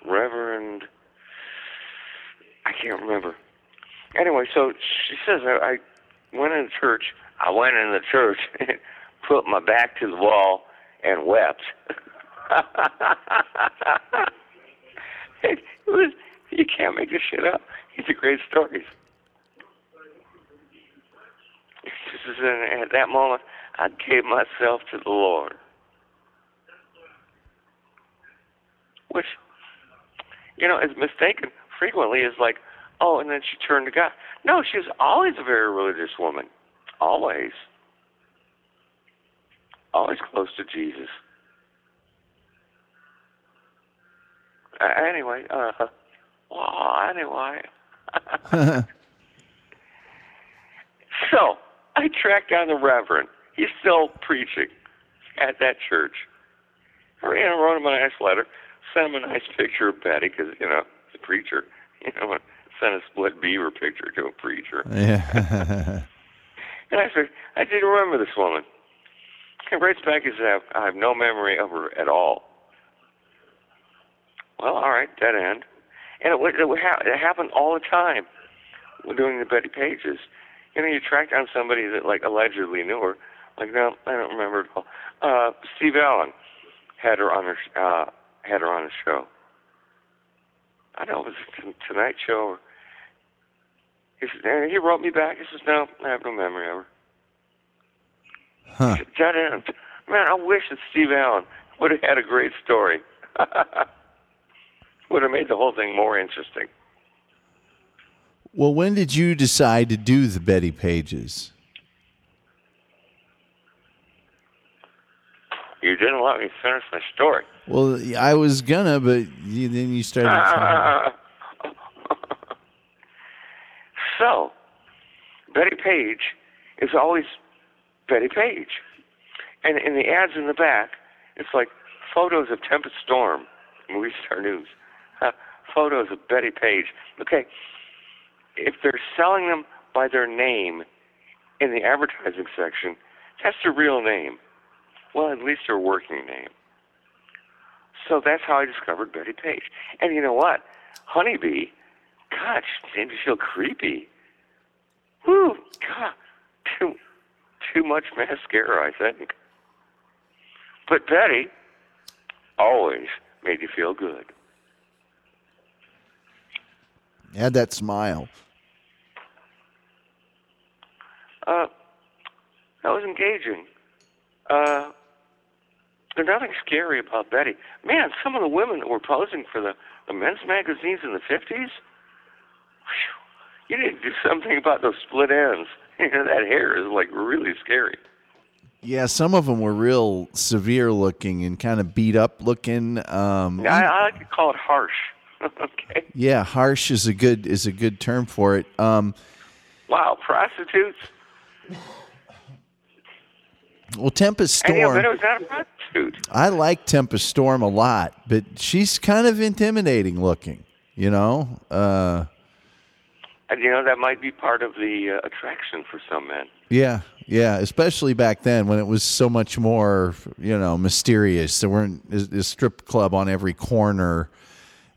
Reverend. I can't remember. Anyway, so she says I, I went in the church. I went in the church, put my back to the wall, and wept. it was, you can't make this shit up. These are great stories. This is in, at that moment, I gave myself to the Lord. Which, you know, is mistaken frequently is like, oh, and then she turned to God. No, she was always a very religious woman. Always. Always close to Jesus. Uh, anyway, uh, well, anyway. so, I tracked down the Reverend. He's still preaching at that church. I wrote him a nice letter, sent him a nice picture of Betty, because, you know, the preacher, you know, sent a split beaver picture to a preacher. Yeah. And I said, I didn't remember this woman. Writes back, he said, I have no memory of her at all. Well, all right, dead end. And it, it, it happened all the time when doing the Betty Pages. You know, you track down somebody that, like, allegedly knew her. Like, no, I don't remember at all. Uh, Steve Allen had her on her, uh, had her on his show. I don't know, it was Tonight Show or he said, he wrote me back. He says, no, I have no memory of her. Huh. End. Man, I wish that Steve Allen would have had a great story. would have made the whole thing more interesting. Well, when did you decide to do the Betty Pages? You didn't let me finish my story. Well, I was gonna, but you, then you started. talking. so, Betty Page is always Betty Page. And in the ads in the back, it's like photos of Tempest Storm, Movie Star News, uh, photos of Betty Page. Okay, if they're selling them by their name in the advertising section, that's their real name. Well, at least their working name. So that's how I discovered Betty Page. And you know what? Honeybee, God, she made me feel creepy. Whew, God, too, much mascara, I think. But Betty always made you feel good. Had that smile. Uh, that was engaging. Uh, there's nothing scary about Betty. Man, some of the women that were posing for the, the men's magazines in the 50s, whew, you need to do something about those split ends. That hair is like really scary. Yeah, some of them were real severe looking and kind of beat up looking. Um, I, I like to call it harsh. okay. yeah, harsh is a good is a good term for it. Um, Wow, prostitutes. well, Tempest And, you know, Storm. but it was not a prostitute. I like Tempest Storm a lot, but she's kind of intimidating looking. You know, uh, And you know that might be part of the uh, attraction for some men. Yeah, yeah, especially back then when it was so much more, you know, mysterious. There weren't a, strip club on every corner,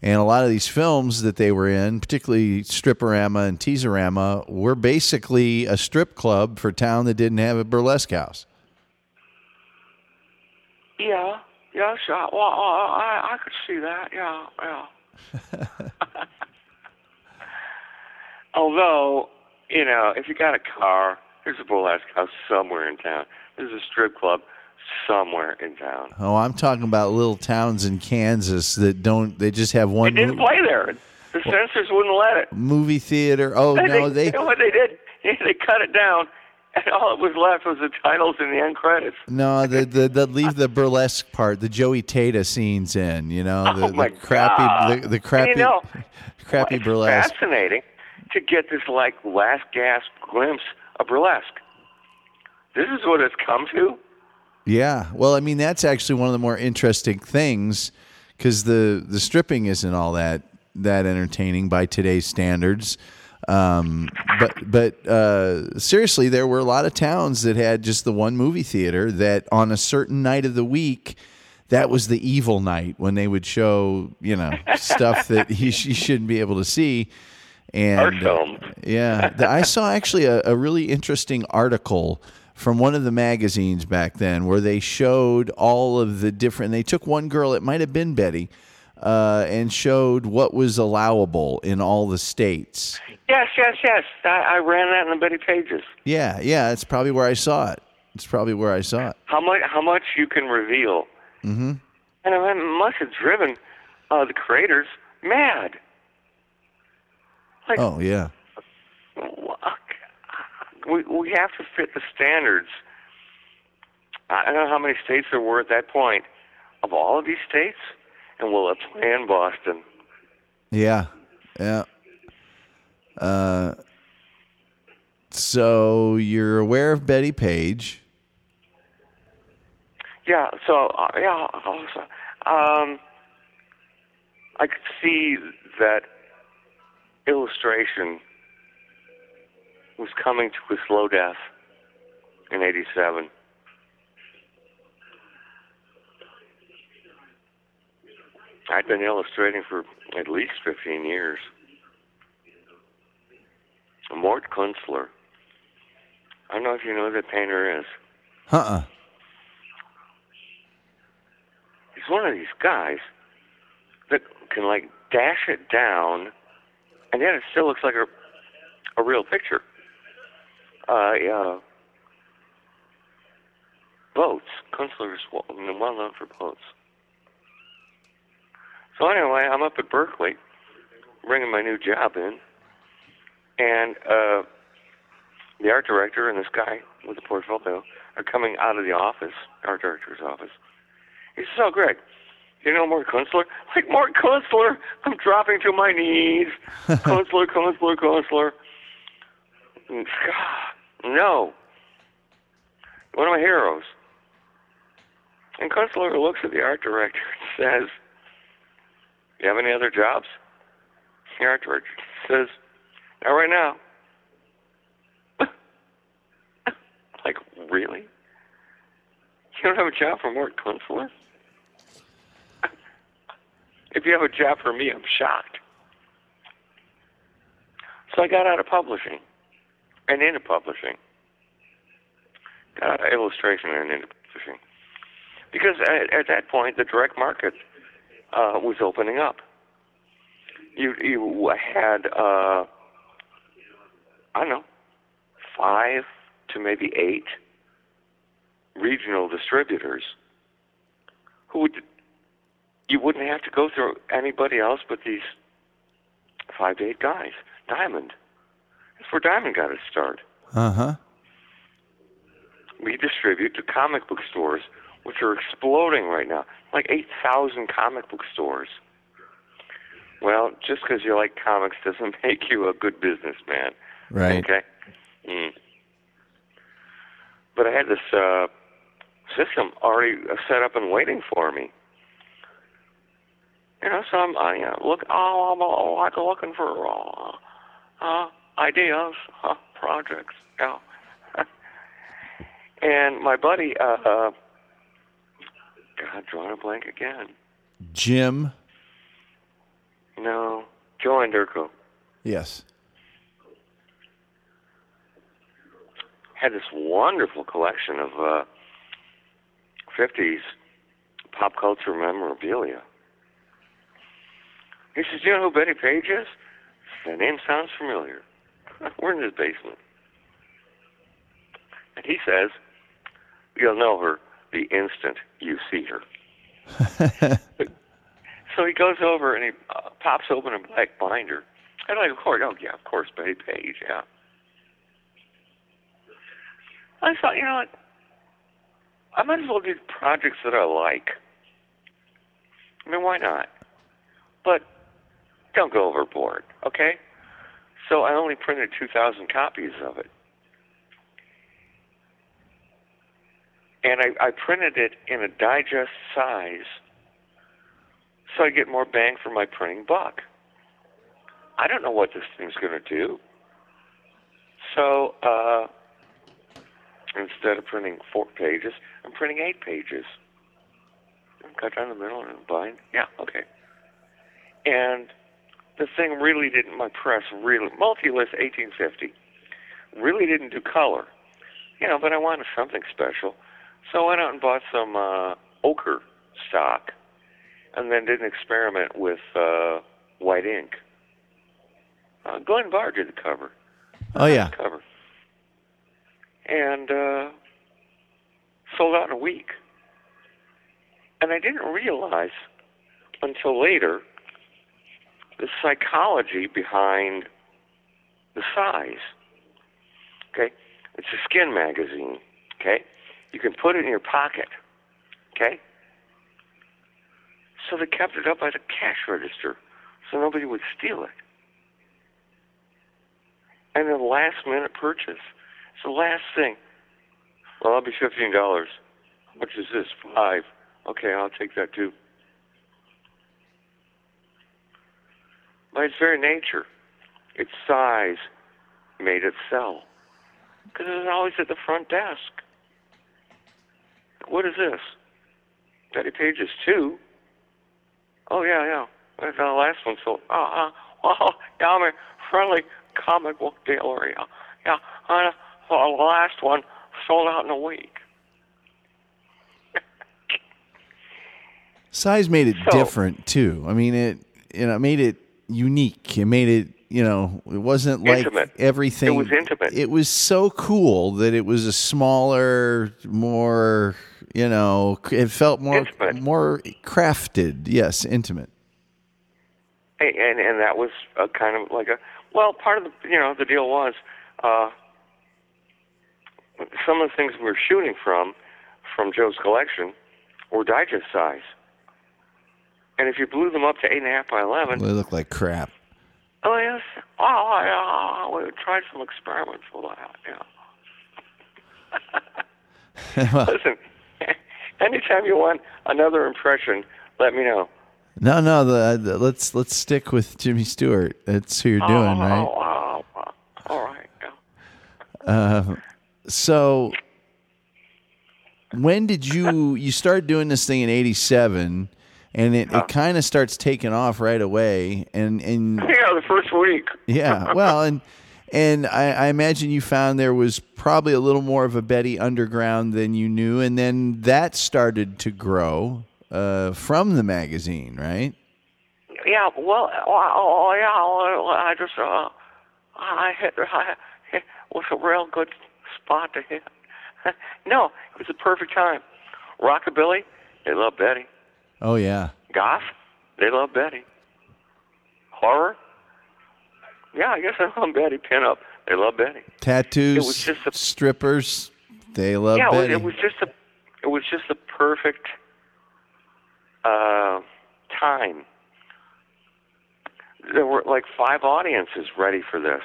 and a lot of these films that they were in, particularly Stripperama and Teaserama, were basically a strip club for a town that didn't have a burlesque house. Yeah, yeah, sure. Well, I I could see that. Yeah, yeah. Although, you know, if you got a car, there's a burlesque house somewhere in town. There's a strip club somewhere in town. Oh, I'm talking about little towns in Kansas that don't. They just have one. They didn't mo- play there. The censors wouldn't let it. movie theater. Oh no, they. you know what they did? They cut it down, and all that was left was the titles and the end credits. No, the the, the leave the burlesque part, the Joey Tata scenes in. You know, the, oh the crappy, the, the crappy, And you know, crappy it's burlesque. fascinating to get this like last gasp glimpse of burlesque. This is what it's come to. Yeah, well, I mean that's actually one of the more interesting things because the the stripping isn't all that that entertaining by today's standards. Um, but but uh, seriously, there were a lot of towns that had just the one movie theater that on a certain night of the week. That was the evil night when they would show, you know, stuff that sh- you shouldn't be able to see. And Art film. yeah, I saw actually a, a really interesting article from one of the magazines back then where they showed all of the different. They took one girl, it might have been Betty, uh, and showed what was allowable in all the states. Yes, yes, yes. I, I ran that in the Betty Pages. Yeah, yeah, it's probably where I saw it. It's probably where I saw it. How much? How much you can reveal? Mm-hmm. And it must have driven uh, the creators mad. Like, Oh yeah, we we have to fit the standards. I don't know how many states there were at that point. Of all of these states, and will it play in Boston? yeah, yeah. Uh, so you're aware of Betty Page? Yeah. So uh, yeah. Also, um, I could see that illustration was coming to a slow death in '87. I'd been illustrating for at least 15 years. Mort Kunstler. I don't know if you know who that painter is. Uh-uh. He's one of these guys that can like dash it down, and yet it still looks like a a real picture. Uh. Boats. Kunstler is well well known for boats. So anyway, I'm up at Berkley, bringing my new job in, and uh, the art director and this guy with the portfolio are coming out of the office, art director's office. He says, "Oh, Greg, you know Mark Kunstler? Like Mark Kunstler? I'm dropping to my knees. Kunstler, Kunstler, Kunstler. No. One of my heroes." And Kunstler looks at the art director and says, "You have any other jobs?" The art director says, "Not right now." like, really? You don't have a job for Mark Kunstler? If you have a job for me, I'm shocked. So I got out of publishing and into publishing. Got out of illustration and into publishing. Because at, at that point, the direct market uh, was opening up. You, you had, uh, I don't know, five to maybe eight regional distributors who would you wouldn't have to go through anybody else but these five to eight guys. Diamond. That's where Diamond got its start. Uh huh. We distribute to comic book stores, which are exploding right now. Like 8,000 comic book stores. Well, just because you like comics doesn't make you a good businessman. Right. Okay. Mm. But I had this uh, system already set up and waiting for me. You know, so I'm, I, you know, look, oh, I'm uh, like looking for, uh, uh, ideas, huh, projects. Yeah. and my buddy, uh, uh, God, drawing a blank again. Jim. No, Joe Anderko Yes. had this wonderful collection of uh, 50s pop culture memorabilia. He says, "Do you know who Betty Page is?" The name sounds familiar. We're in his basement. And he says, You'll know her the instant you see her. so he goes over and he uh, pops open a black binder. And I'm like, of course, oh, yeah, of course, Betty Page, yeah. I thought, you know what? I might as well do projects that I like. I mean, why not? But don't go overboard, okay? So I only printed 2,000 copies of it. And I, I printed it in a digest size so I get more bang for my printing buck. I don't know what this thing's going to do. So uh, instead of printing four pages, I'm printing eight pages. Cut down the middle and bind. Yeah, okay. And the thing really didn't, my press really, Multilith 1850, really didn't do color. You know, but I wanted something special. So I went out and bought some uh, ochre stock and then did an experiment with uh, white ink. Uh, Glenn Barr did the cover. Oh yeah. Cover. And uh, sold out in a week. And I didn't realize until later the psychology behind the size. Okay? It's a skin magazine. Okay? You can put it in your pocket. Okay? So they kept it up by the cash register so nobody would steal it. And then last minute purchase. It's the last thing. Well, I'll be fifteen dollars. How much is this? Five. Okay, I'll take that too. By its very nature, its size made it sell. Because it was always at the front desk. What is this? Betty Page's two. Oh yeah, yeah. That's the last one sold. Uh, uh, oh, yeah, I'm a friendly comic book dealer. Yeah, yeah. Uh, the last one sold out in a week. Size made it So- different too. I mean, it you know it made it unique. It made it you know it wasn't like Intimate. everything. It was intimate. It was so cool that it was a smaller, more you know. It felt more Intimate. more crafted. Yes, intimate. and and, and that was a kind of like a well part of the you know the deal was uh some of the things we were shooting from from Joe's collection were digest size and if you blew them up to eight and a half by eleven They look like crap. oh yes oh yeah we tried some experiments with uh, that yeah listen anytime you want another impression let me know No, no. The, the let's let's stick with Jimmy Stewart. That's who you're doing, oh, right? oh, oh, all right yeah. Um, so when did you you start doing this thing in 87 and it, it kind of starts taking off right away and and Yeah, the first week. yeah well and and I, I imagine you found there was probably a little more of a Betty underground than you knew and then that started to grow uh, from the magazine right Yeah, well, oh, oh yeah, I just, uh, I hit, I, it was a real good spot to hit. no, it was a perfect time. Rockabilly, they love Betty. Oh yeah Goth, they love Betty. Horror, yeah, I guess I love Betty. Pinup, they love Betty. tattoos It was just a- strippers they love yeah, it was, Betty it was just a, it was just the perfect uh, time. There were like five audiences ready for this.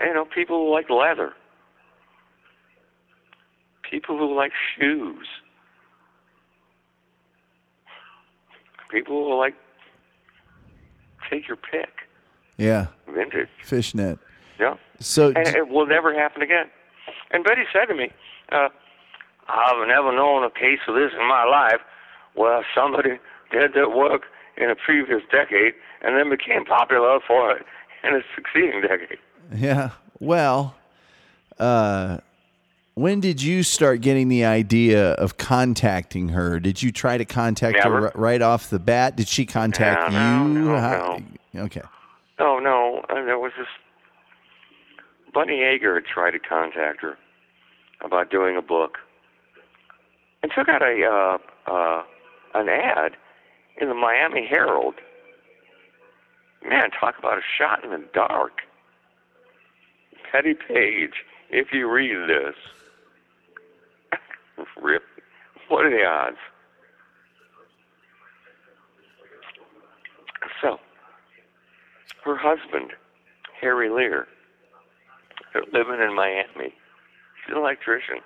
You know, people who like leather, people who like shoes, people will like take your pick. Yeah. vintage. Fishnet. Yeah. So and it will never happen again. And Betty said to me, uh, I've never known a case of this in my life where somebody did their work in a previous decade and then became popular for it in a succeeding decade. Yeah. Well, uh, when did you start getting the idea of contacting her? Did you try to contact her Never. ri- right off the bat? Did she contact No, no, you? no, How- Okay. Oh no, there was this. Bunny Yeager had tried to contact her about doing a book, and took out a uh, uh, an ad in the Miami Herald. Man, talk about a shot in the dark. Betty Page, if you read this, rip. What are the odds? So, her husband, Harry Lear, they're living in Miami. He's an electrician.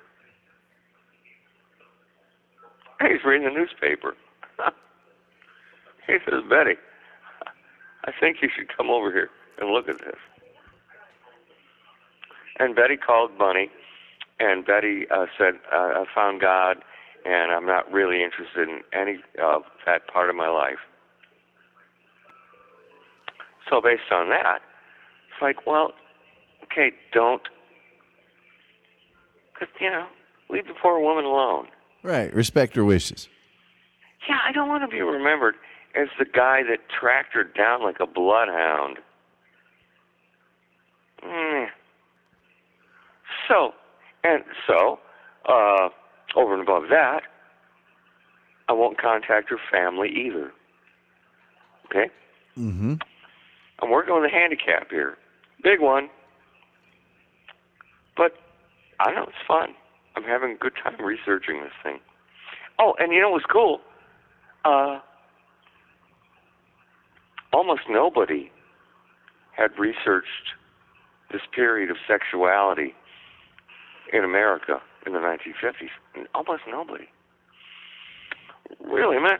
He's reading the newspaper. he says, Betty, I think you should come over here and look at this. And Betty called Bunny, and Betty uh, said, uh, I found God, and I'm not really interested in any of that part of my life. So based on that, it's like, well, okay, don't, cause, you know, leave the poor woman alone. Right. Respect her wishes. Yeah, I don't want to be remembered as the guy that tracked her down like a bloodhound. Mm. So, and so, uh, over and above that, I won't contact her family either. Okay? Mm-hmm. I'm working with a handicap here. Big one. But I don't know, it's fun. I'm having a good time researching this thing. Oh, and you know what's cool? Uh, almost nobody had researched this period of sexuality in America in the 1950s. Almost nobody. Really, man.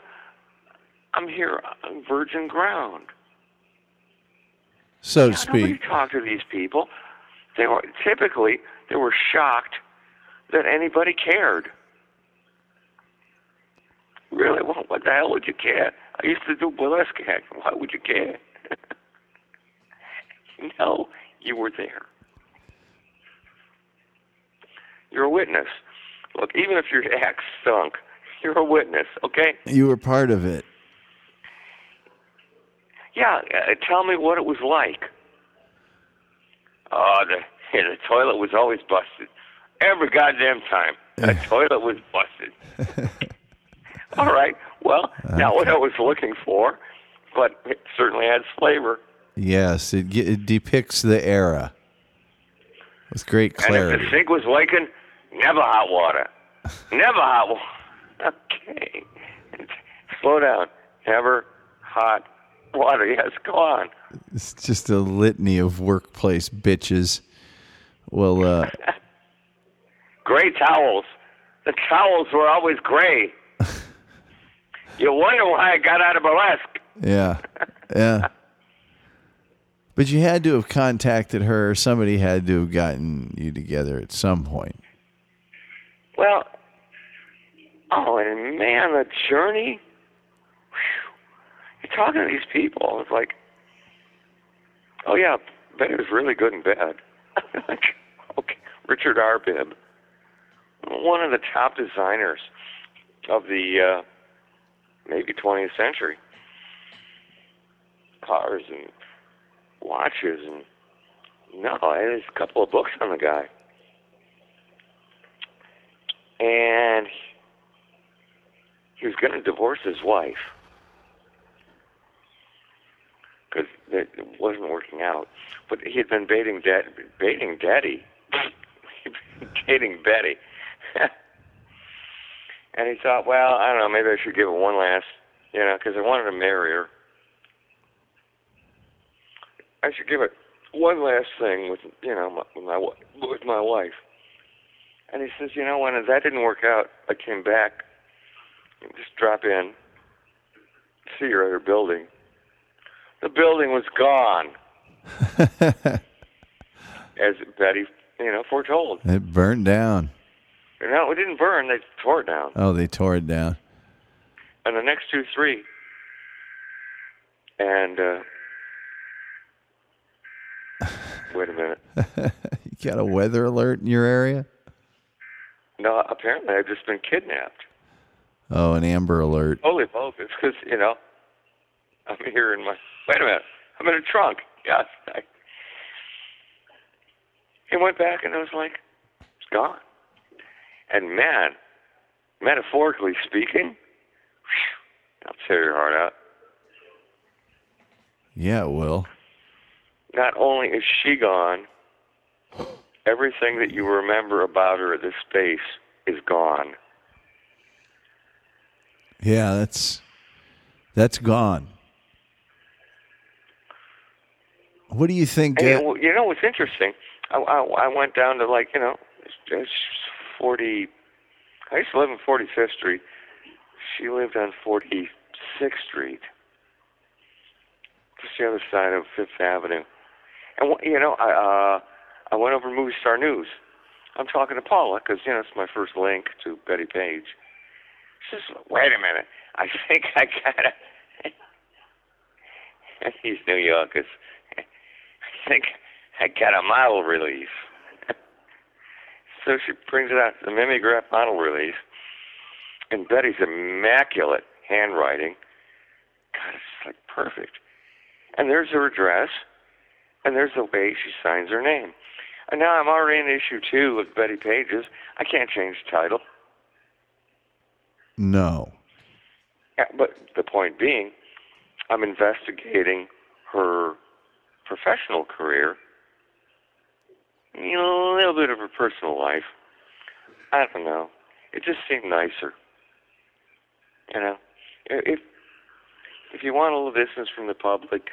I'm here on virgin ground. So to Yeah, Nobody speak. talked to these people. They were typically they were shocked that anybody cared. Really, well, what the hell would you care? I used to do burlesque. Why would you care? no, you were there. You're a witness. Look, even if your act stunk, you're a witness. Okay? You were part of it. Yeah, uh, tell me what it was like. Oh, the yeah, the toilet was always busted. Every goddamn time, the toilet was busted. All right, well, not what I was looking for, but it certainly adds flavor. Yes, it, it depicts the era with great clarity. And if the sink was leaking, never hot water. Never hot water. Okay. Slow down. Never hot water. Yes, go on. It's just a litany of workplace bitches. Well, uh, Gray towels. The towels were always gray. you wonder why I got out of burlesque. yeah, yeah. But you had to have contacted her. Somebody had to have gotten you together at some point. Well, oh, and man, the journey. Whew. You're talking to these people. It's like, oh yeah, Betty was really good in bed. okay, Richard Arbib, one of the top designers of the uh, maybe 20th century. Cars and watches and no, there's a couple of books on the guy. And he was going to divorce his wife because it wasn't working out. But he had been dating dad, dating daddy, dating Betty, and he thought, well, I don't know, maybe I should give it one last, you know, because I wanted to marry her. I should give it one last thing with, you know, my, my with my wife. And he says, you know, when that didn't work out, I came back, just drop in, see your other building. The building was gone. as Betty, you know, foretold. It burned down. No, it didn't burn. They tore it down. Oh, they tore it down. And the next two, three, and uh, wait a minute. You got a weather alert in your area? No, apparently I've just been kidnapped. Oh, an amber alert. Holy bogus, because you know, I'm here in my. Wait a minute, I'm in a trunk. Yes. I, it went back, and I was like, it's gone. And man, metaphorically speaking, whew, I'll tear your heart out. Yeah, it will. Not only is she gone, everything that you remember about her at this space is gone. Yeah, that's that's gone. What do you think? And, uh, you know, what's interesting? I, I, I went down to like you know, it's, it's forty. I used to live on Forty Fifth Street. She lived on Forty Sixth Street, just the other side of Fifth Avenue. And you know, I uh, I went over to Movie Star News. I'm talking to Paula because you know it's my first link to Betty Page. She says, "Wait a minute, I think I gotta." These New Yorkers. I think I got a model release. so she brings it out, the mimeograph model release, and Betty's immaculate handwriting. God, it's like perfect. And there's her address, and there's the way she signs her name. And now I'm already in issue two with Betty Pages. I can't change the title. no. Yeah, But the point being, I'm investigating her professional career, you know, a little bit of her personal life. I don't know. It just seemed nicer. You know, if if you want a little distance from the public,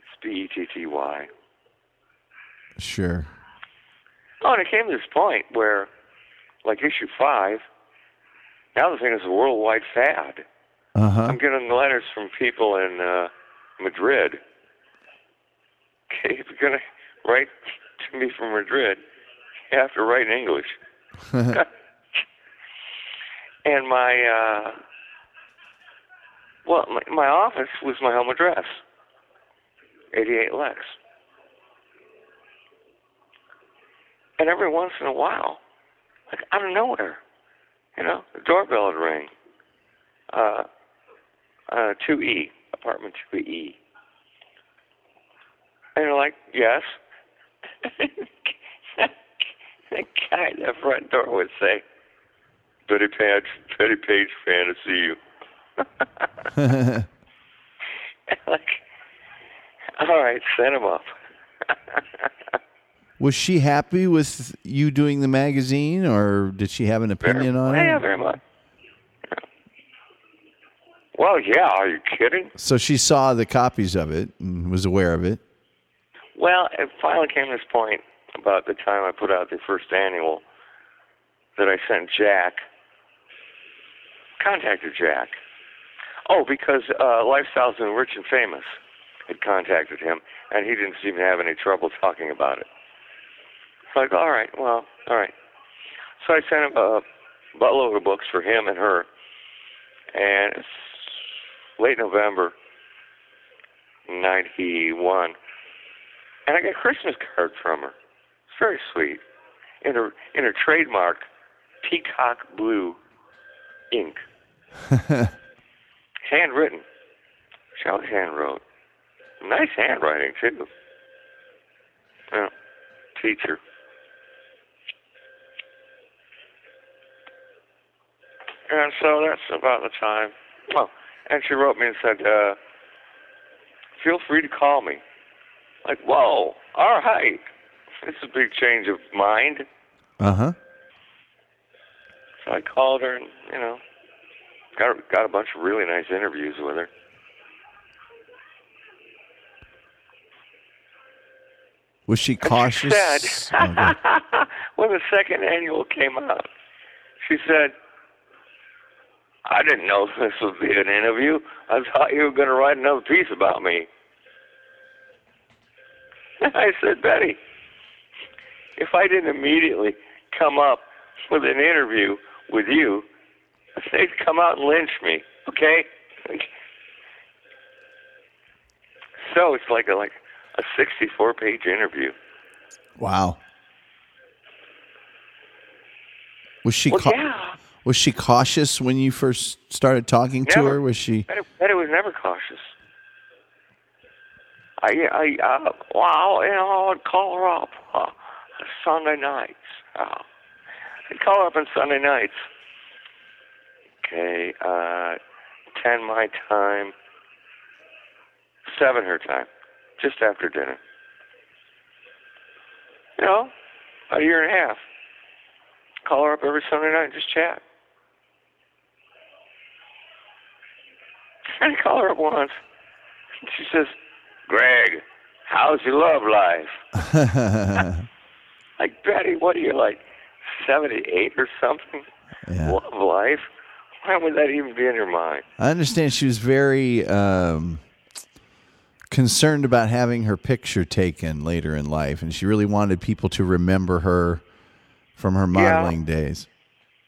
it's B E T T Y. Sure. Oh, and it came to this point where, like issue five, now the thing is a worldwide fad. Uh huh. I'm getting letters from people in uh, Madrid. Okay, if you're gonna write to me from Madrid, you have to write in English. and my uh, well, my, my office was my home address, 88 Lex. And every once in a while, like out of nowhere, you know, the doorbell would ring. Uh, uh, 2E, apartment 2E. And you're like, yes. the guy at the front door would say, Betty Page, Betty Page fan to see you. like, all right, send him up. Was she happy with you doing the magazine, or did she have an opinion very, on yeah, it? very much. Well, yeah, are you kidding? So she saw the copies of it and was aware of it. Well, it finally came to this point about the time I put out the first annual that I sent Jack, contacted Jack. Oh, because uh, Lifestyles and Rich and Famous had contacted him, and he didn't seem to have any trouble talking about it. Go, all right, well, all right. So I sent him a buttload of books for him and her, and it's late November, 91. And I got a Christmas card from her. It's very sweet. In her in her trademark peacock blue ink. Handwritten. She always hand wrote. Nice handwriting too. Yeah. Teacher. And so that's about the time. Oh, and she wrote me and said, uh, feel free to call me. Like, whoa, all right. It's a big change of mind. Uh huh. So I called her and, you know, got got a bunch of really nice interviews with her. Was she cautious? She said, Oh, when the second annual came out, she said, I didn't know this would be an interview. I thought you were going to write another piece about me. I said, Betty, if I didn't immediately come up with an interview with you, they'd come out and lynch me. Okay. So it's like a like a 64 page interview. Wow. Was she Well, yeah. Was she cautious when you first started talking to her? Was she? Betty, was never cautious. I, I, uh, wow, you know, I'd call her up uh, Sunday nights. Uh, I'd call her up on Sunday nights. Okay, uh, 10 my time, 7 her time, just after dinner. You know, about a year and a half. Call her up every Sunday night and just chat. I call her up once. She says, Greg, how's your love life? Like, Betty, what are you, like, 78 or something? Yeah. Love life? Why would that even be in your mind? I understand she was very um, concerned about having her picture taken later in life, and she really wanted people to remember her from her modeling days.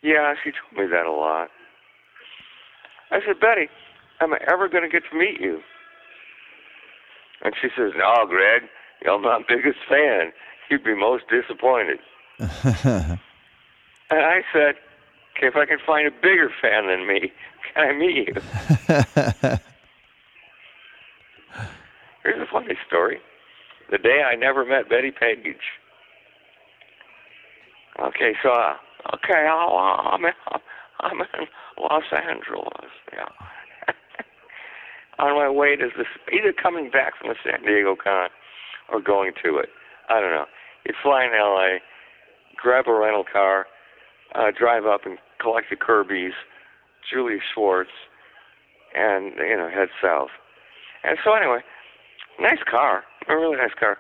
Yeah, she told me that a lot. I said, Betty, am I ever going to get to meet you? And she says, No, Greg, you're my biggest fan. You'd be most disappointed. And I said, Okay, if I can find a bigger fan than me, can I meet you? Here's a funny story. The day I never met Betty Page. Okay, so uh, okay, I'll, I'm in, I'm in Los Angeles. Yeah. On my way to this, either coming back from the San Diego Con or going to it. I don't know. You fly in L.A., grab a rental car, uh, drive up and collect the Kirby's, Julius Schwartz, and you know head south. And so anyway, nice car, a really nice car.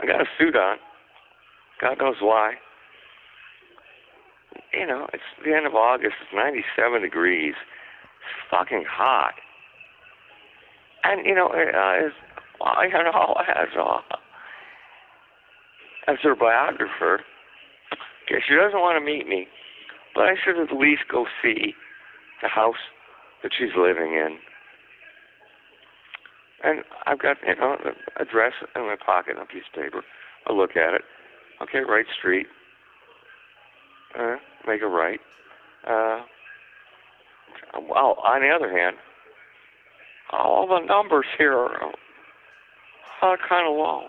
I got a suit on. God knows why. You know, it's the end of August. It's 97 degrees. Fucking hot. And you know, uh, as I don't know, as uh, as her biographer, okay, she doesn't want to meet me, but I should at least go see the house that she's living in. And I've got, you know, the address in my pocket, a piece of paper. I look at it. Okay, right street. Uh, make a right. Uh, well, on the other hand, all the numbers here are uh, kind of low.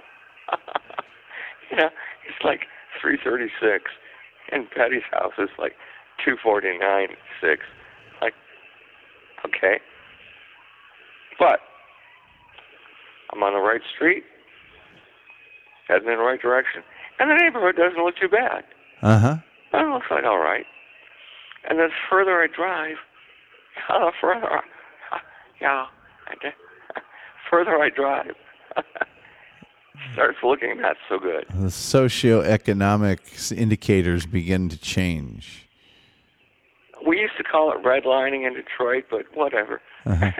you know, it's like 336, and Betty's house is like 249 six. Like, okay, but I'm on the right street, heading in the right direction, and the neighborhood doesn't look too bad. Uh huh. It looks like all right. And then further I drive, uh, further, I, yeah, did. further I drive, starts looking not so good. The socioeconomic indicators begin to change. We used to call it redlining in Detroit, but whatever. and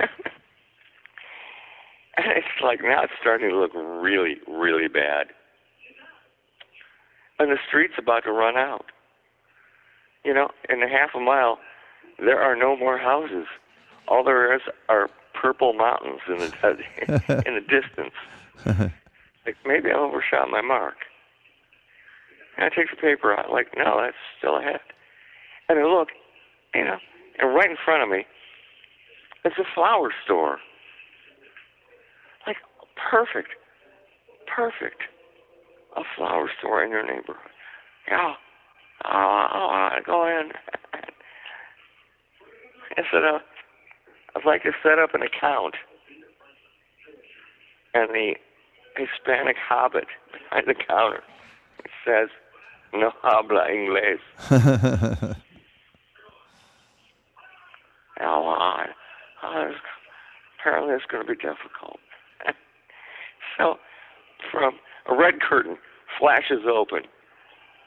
it's like now it's starting to look really, really bad. And the street's about to run out. You know, in a half a mile, there are no more houses. All there is are purple mountains in the in the distance. like maybe I overshot my mark. And I take the paper out, like, no, that's still ahead. And I look, you know, and right in front of me, it's a flower store. Like perfect, perfect, a flower store in your neighborhood. Yeah, I, I want to go in. Instead of, I'd like to set up an account. And the Hispanic hobbit behind the counter says, "No habla inglés." Oh, I, I apparently it's going to be difficult. so, from a red curtain flashes open,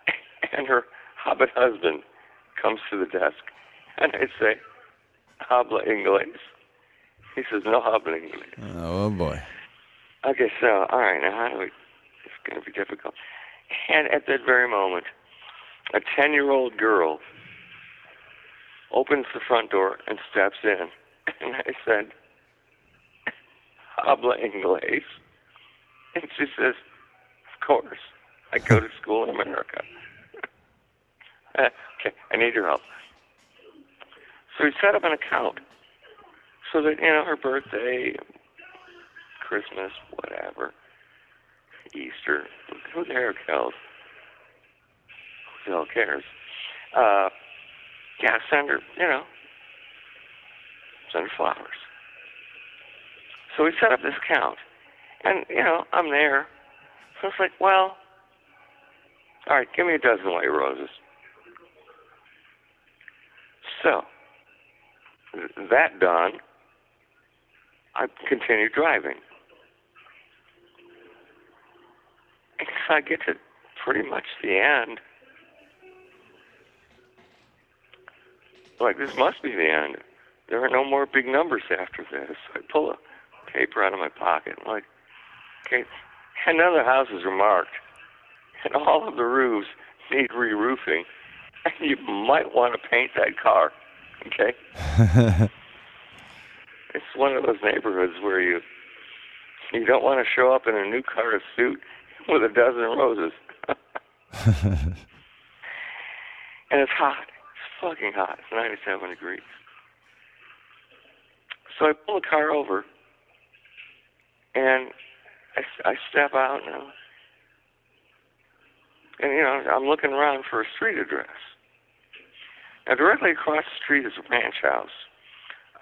and her hobbit husband comes to the desk, and I say, "Habla inglés." He says, "No habla inglés." Oh boy. Okay, so all right, now how do we? It's going to be difficult. And at that very moment, a ten-year-old girl opens the front door and steps in, and I said, "Habla inglés," and she says, "Of course, I go to school in America." Okay, I need your help. So we set up an account so that you know her birthday, Christmas, whatever, Easter, who the hell cares? Who the hell cares? Uh, yeah, send her, you know, send her flowers. So we set up this account, and you know, I'm there. So it's like, well, all right, give me a dozen white roses. So, that done, I continued driving. And I get to pretty much the end. Like, this must be the end. There are no more big numbers after this. I pull a paper out of my pocket. I'm like, okay, and none of the houses are marked. And all of the roofs need re-roofing. And you might want to paint that car. Okay? it's one of those neighborhoods where you you don't want to show up in a new car suit with a dozen roses. and it's hot. It's fucking hot. It's 97 degrees. So I pull the car over, and I, I step out, and, I'm- and you know I'm looking around for a street address. Now directly across the street is a ranch house,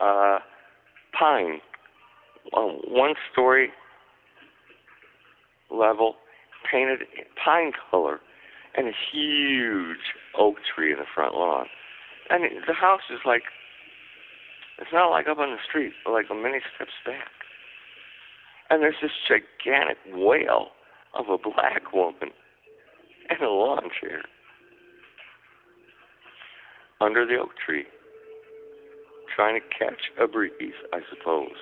uh, pine, uh, one story level, painted pine color, and a huge oak tree in the front lawn. And it- the house is like, it's not like up on the street, but like a many steps back. And there's this gigantic whale of a black woman in a lawn chair under the oak tree, trying to catch a breeze, I suppose.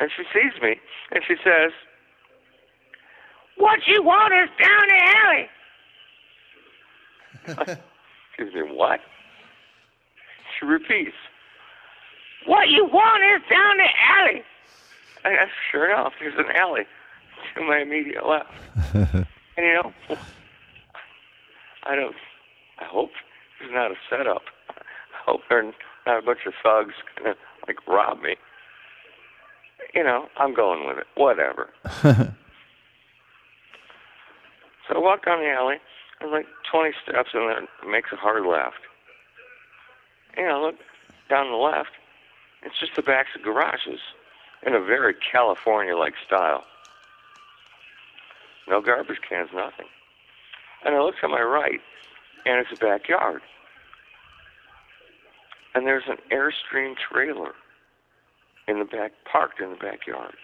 And she sees me, and she says, What you want is down the alley. Excuse me, what? She repeats, What you want is down the alley. And uh, sure enough, there's an alley to my immediate left. and you know, I don't, I hope it's not a setup. I hope they're not a bunch of thugs gonna like rob me. You know, I'm going with it. Whatever. so I walk down the alley. I'm like 20 steps and then it makes a hard left. And I look down the left. It's just the backs of garages in a very California-like style. No garbage cans, nothing. And I look to my right, and it's a backyard. And there's an Airstream trailer in the back, parked in the backyard.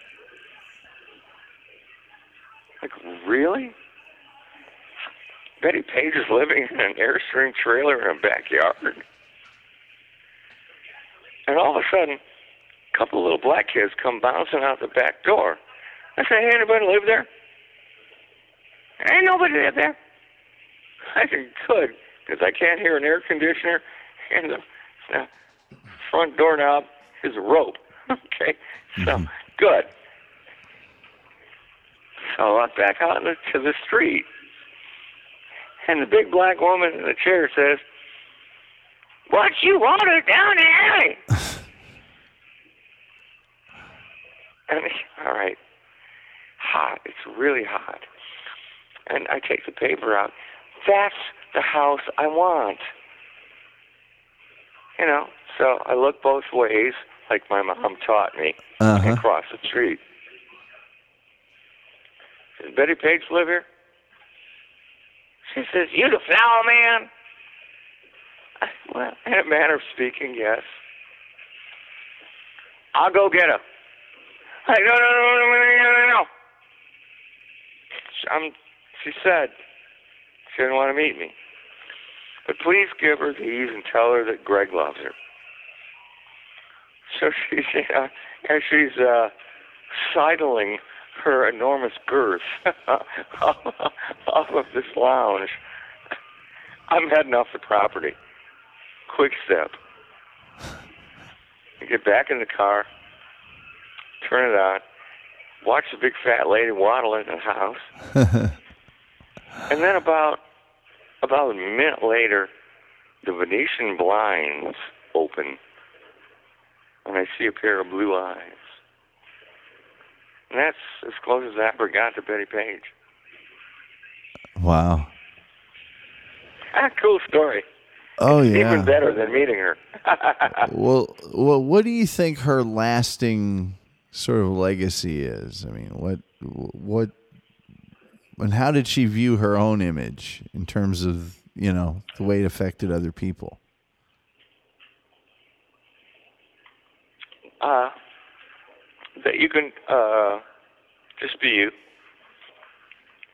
Like, really? Betty Page is living in an Airstream trailer in a backyard. And all of a sudden, a couple of little black kids come bouncing out the back door. I say, hey, anybody live there? Ain't nobody live there. I good, because I can't hear an air conditioner, and the, the front doorknob is a rope. okay, so mm-hmm. good. So I walk back out into the street, and the big black woman in the chair says, "What you wanted down the alley?" and all right, hot. It's really hot. And I take the paper out. That's the house I want. You know, so I look both ways, like my mom taught me, uh-huh. and cross the street. Does Betty Page live here? She says, You the flower man? I, well, in a manner of speaking, yes. I'll go get her. I, no, no, no, no, no, no, no. I'm, she said, she didn't want to meet me. But please give her these and tell her that Greg loves her. So she's, uh, and she's, uh, sidling her enormous girth off of this lounge. I'm heading off the property. Quick step. I get back in the car, turn it on, watch the big fat lady waddle in the house. and then about about a minute later, the Venetian blinds open, and I see a pair of blue eyes. And that's as close as I ever got to Betty Page. Wow. Ah, cool story. Oh yeah. Even better than meeting her. well, well, what do you think her lasting sort of legacy is? I mean, what, what, and how did she view her own image in terms of you know the way it affected other people? Uh, that you can uh, just be you,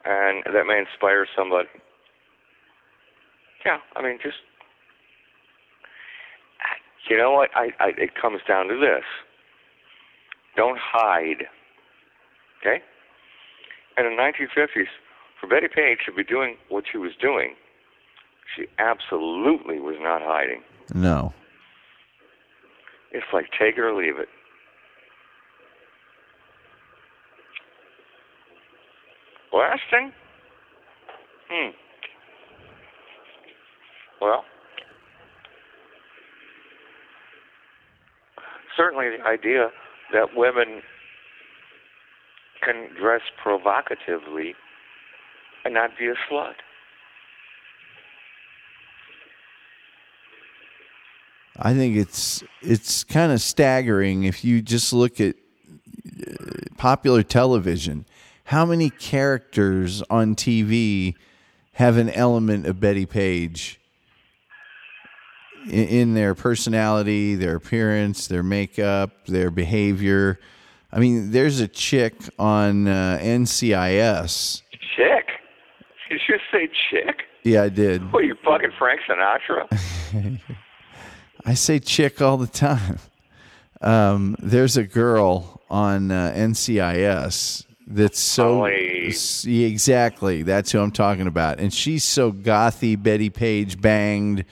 and that may inspire somebody. Yeah, I mean, just you know what? I, I it comes down to this: don't hide. Okay. And in the 1950s, for Betty Page to be doing what she was doing, she absolutely was not hiding. No. It's like take it or leave it. Last thing? Hmm. Well, certainly the idea that women can dress provocatively and not be a slut. I think it's it's kind of staggering if you just look at uh, popular television. How many characters on TV have an element of Betty Page in, in their personality, their appearance, their makeup, their behavior? I mean, there's a chick on uh, NCIS. Chick? Did you just say chick? Yeah, I did. What are you fucking Frank Sinatra? I say chick all the time. Um, there's a girl on uh, NCIS that's so Holly. exactly. That's who I'm talking about, and she's so gothy. Betty Page banged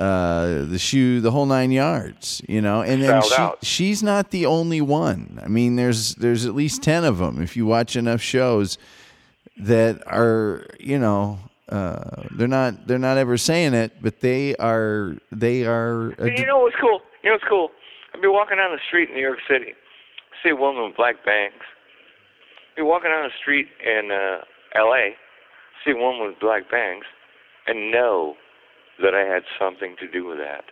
uh, the shoe, the whole nine yards. You know, and then she, out. she's not the only one. I mean, there's there's at least ten of them if you watch enough shows that are you know uh, they're not they're not ever saying it, but they are they are. And you know what's cool? You know what's cool? I'd be walking down the street in New York City, see a woman with black bangs. Be walking down the street in uh, L.A., see a woman with black bangs, and know that I had something to do with that.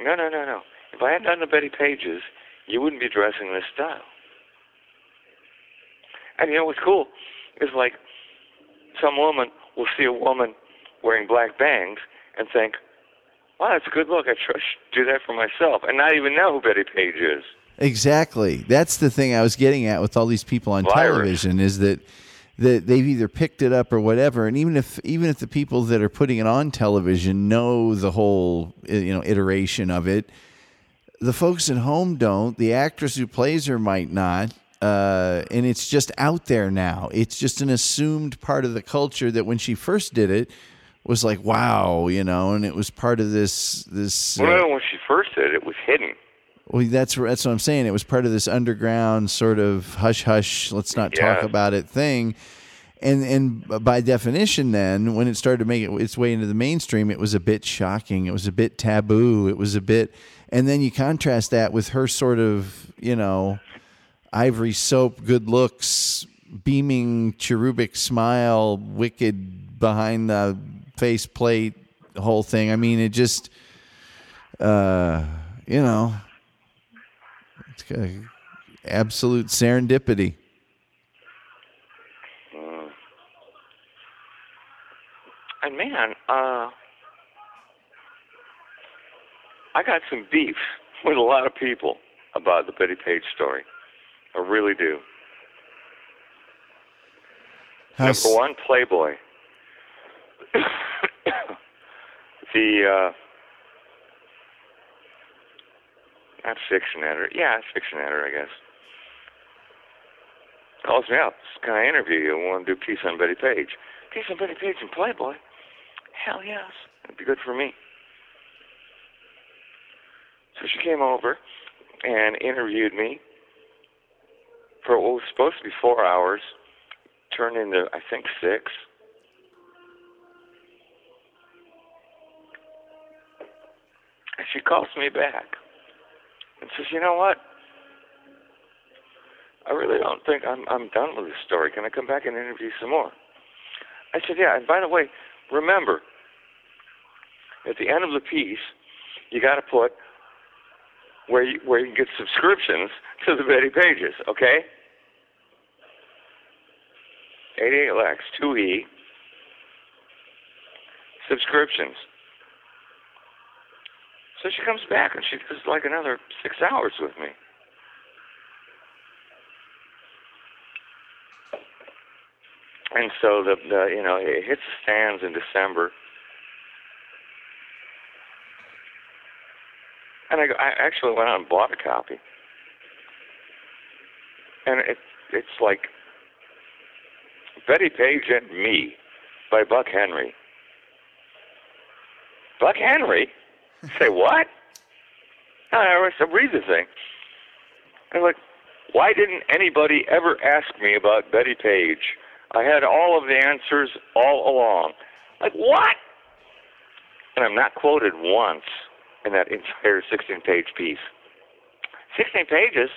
No, no, no, no. If I had done the Betty Pages, you wouldn't be dressing this style. And you know what's cool? Is like some woman will see a woman wearing black bangs and think, wow, that's a good look. I should do that for myself. And not even know who Betty Page is. Exactly. That's the thing I was getting at with all these people on television is that that they've either picked it up or whatever. And even if even if the people that are putting it on television know the whole uh, you know iteration of it, the folks at home don't. The actress who plays her might not. Uh, and it's just out there now. It's just an assumed part of the culture that when she first did it was like, wow, you know, and it was part of this this. uh, Well, when she first did it, it was hidden. Well, that's that's what I'm saying. It was part of this underground sort of hush hush, let's not talk about it thing. And and by definition, then when it started to make it, its way into the mainstream, it was a bit shocking. It was a bit taboo. It was a bit, and then you contrast that with her sort of you know ivory soap, good looks, beaming cherubic smile, wicked behind the face plate, whole thing. I mean, it just, uh, you know, absolute serendipity. And man, uh, I got some beef with a lot of people about the Betty Page story. I really do. How's- Number one, Playboy. the uh, not fiction editor. Yeah, fiction editor, I guess. Calls me up. Can I interview you? I want to do piece on Betty Page. Piece on Betty Page in Playboy? Hell yes. It'd be good for me. So she came over and interviewed me for what was supposed to be four hours, turned into, I think, six. And she calls me back and says, "You know what? I really don't think I'm I'm done with this story. Can I come back and interview some more?" I said, "Yeah." And by the way, remember, at the end of the piece, you got to put where you where you can get subscriptions to the Betty Pages. Okay. 88 Lex 2E subscriptions. So she comes back and she does like another six hours with me. And so the, the you know it hits the stands in December, and I, I actually went out and bought a copy, and it it's like Betty Page and Me by Buck Henry. Buck Henry? Say what? No, I read the thing. I'm like, why didn't anybody ever ask me about Betty Page? I had all of the answers all along. Like, what? And I'm not quoted once in that entire 16 page piece. 16 pages?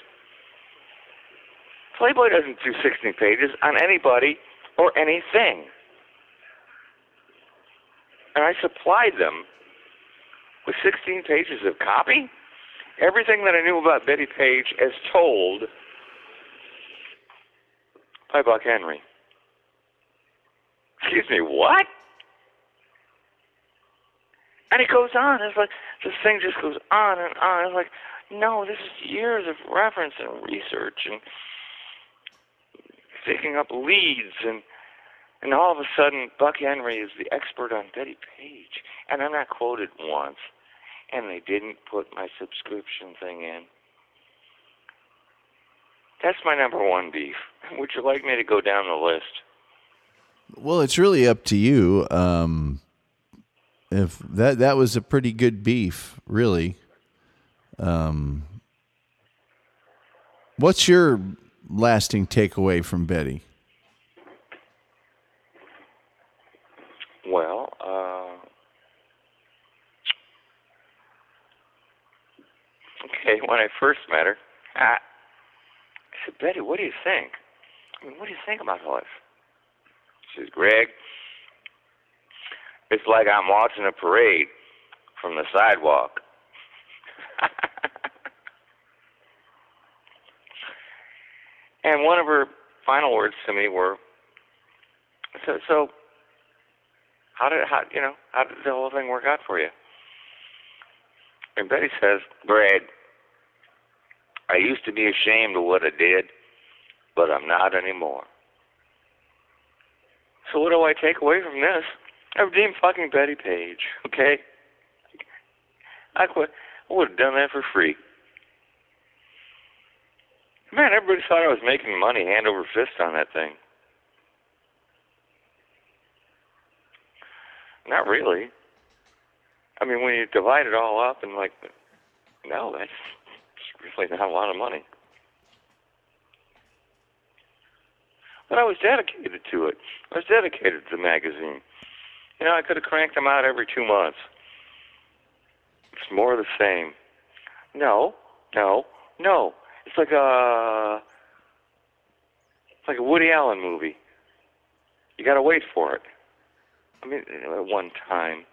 Playboy doesn't do 16 pages on anybody or anything. And I supplied them with 16 pages of copy. Everything that I knew about Betty Page as told by Buck Henry. Excuse me, what? And it goes on. It's like this thing just goes on and on. It's like, no, this is years of reference and research and picking up leads and and all of a sudden Buck Henry is the expert on Betty Page. And I'm not quoted once. And they didn't put my subscription thing in. That's my number one beef. Would you like me to go down the list? Well, it's really up to you. Um, if that that was a pretty good beef, really. Um, what's your lasting takeaway from Betty? Well, uh, okay, when I first met her, I, I said, Betty, what do you think? I mean, what do you think about all this? She says, Greg, it's like I'm watching a parade from the sidewalk. and one of her final words to me were, so, so how did how you know how did the whole thing work out for you? And Betty says, Brad, I used to be ashamed of what I did, but I'm not anymore. So what do I take away from this? I redeemed fucking Betty Page, okay? I quit. I would have done that for free. Man, everybody thought I was making money hand over fist on that thing. Not really. I mean, when you divide it all up and like, no, that's really not a lot of money. But I was dedicated to it. I was dedicated to the magazine. You know, I could have cranked them out every two months. It's more of the same. No, no, no. It's like a, it's like a Woody Allen movie. You got to wait for it. I mean, one time.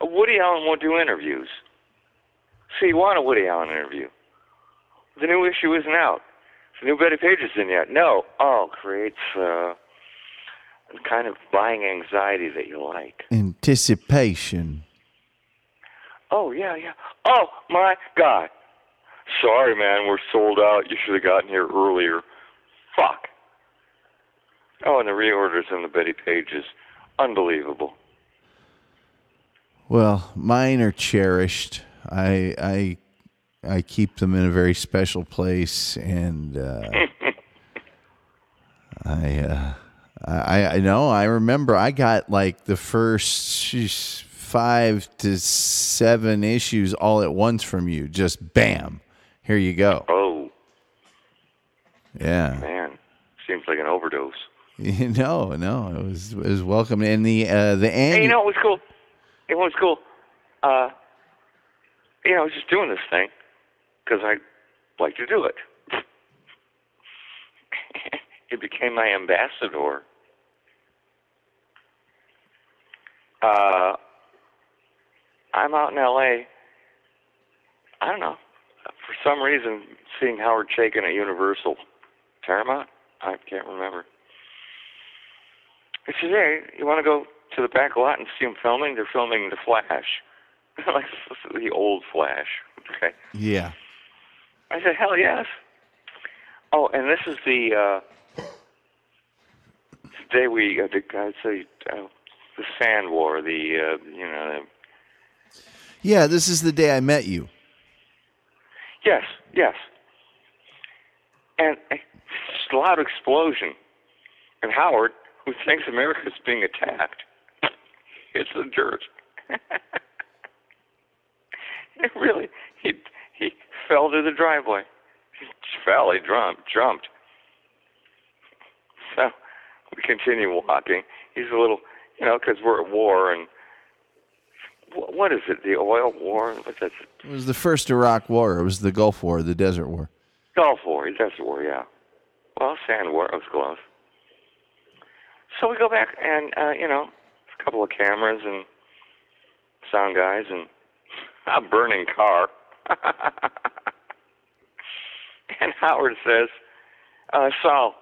Woody Allen won't do interviews. So you want a Woody Allen interview. The new issue isn't out. The new Betty Page isn't yet. No. Oh, creates uh, kind of buying anxiety that you like. Anticipation. Oh, yeah, yeah. Oh, my God. Sorry, man, we're sold out. You should have gotten here earlier. Fuck. Oh, and the reorders on the Betty Pages. Unbelievable. Well, mine are cherished. I I I keep them in a very special place, and uh, I, uh, I I know I remember I got like the first five to seven issues all at once from you. Just bam, here you go. Oh Yeah. man, seems like an overdose. no, no, it was it was welcome. And the uh, the Hey, you know it was cool. It was cool. Uh, you know, I was just doing this thing because I like to do it. it became my ambassador. Uh, I'm out in L.A. I don't know. For some reason, seeing Howard Chaykin at Universal Paramount, I can't remember. I said, hey, you want to go to the back lot and see them filming? They're filming The Flash. like the old Flash. Okay. yeah. I said, hell yes. Oh, and this is the uh, day we, uh, the, I'd say, uh, the Sand War, the, uh, you know, the, Yeah, this is the day I met you. yes, yes. And uh, a loud explosion. And Howard, who thinks America's being attacked, hits the dirt. it really, he he fell to the driveway. He fell. He jumped. Jumped. So we continue walking. He's a little, you know, because we're at war and wh- what is it? The oil war? What's that? It was the first Iraq War. It was the Gulf War, the Desert War. Gulf War. Desert War. Yeah. Well, Sand War. It was close. So we go back and uh, you know, a couple of cameras and sound guys and a burning car. and Howard says, uh, Sal,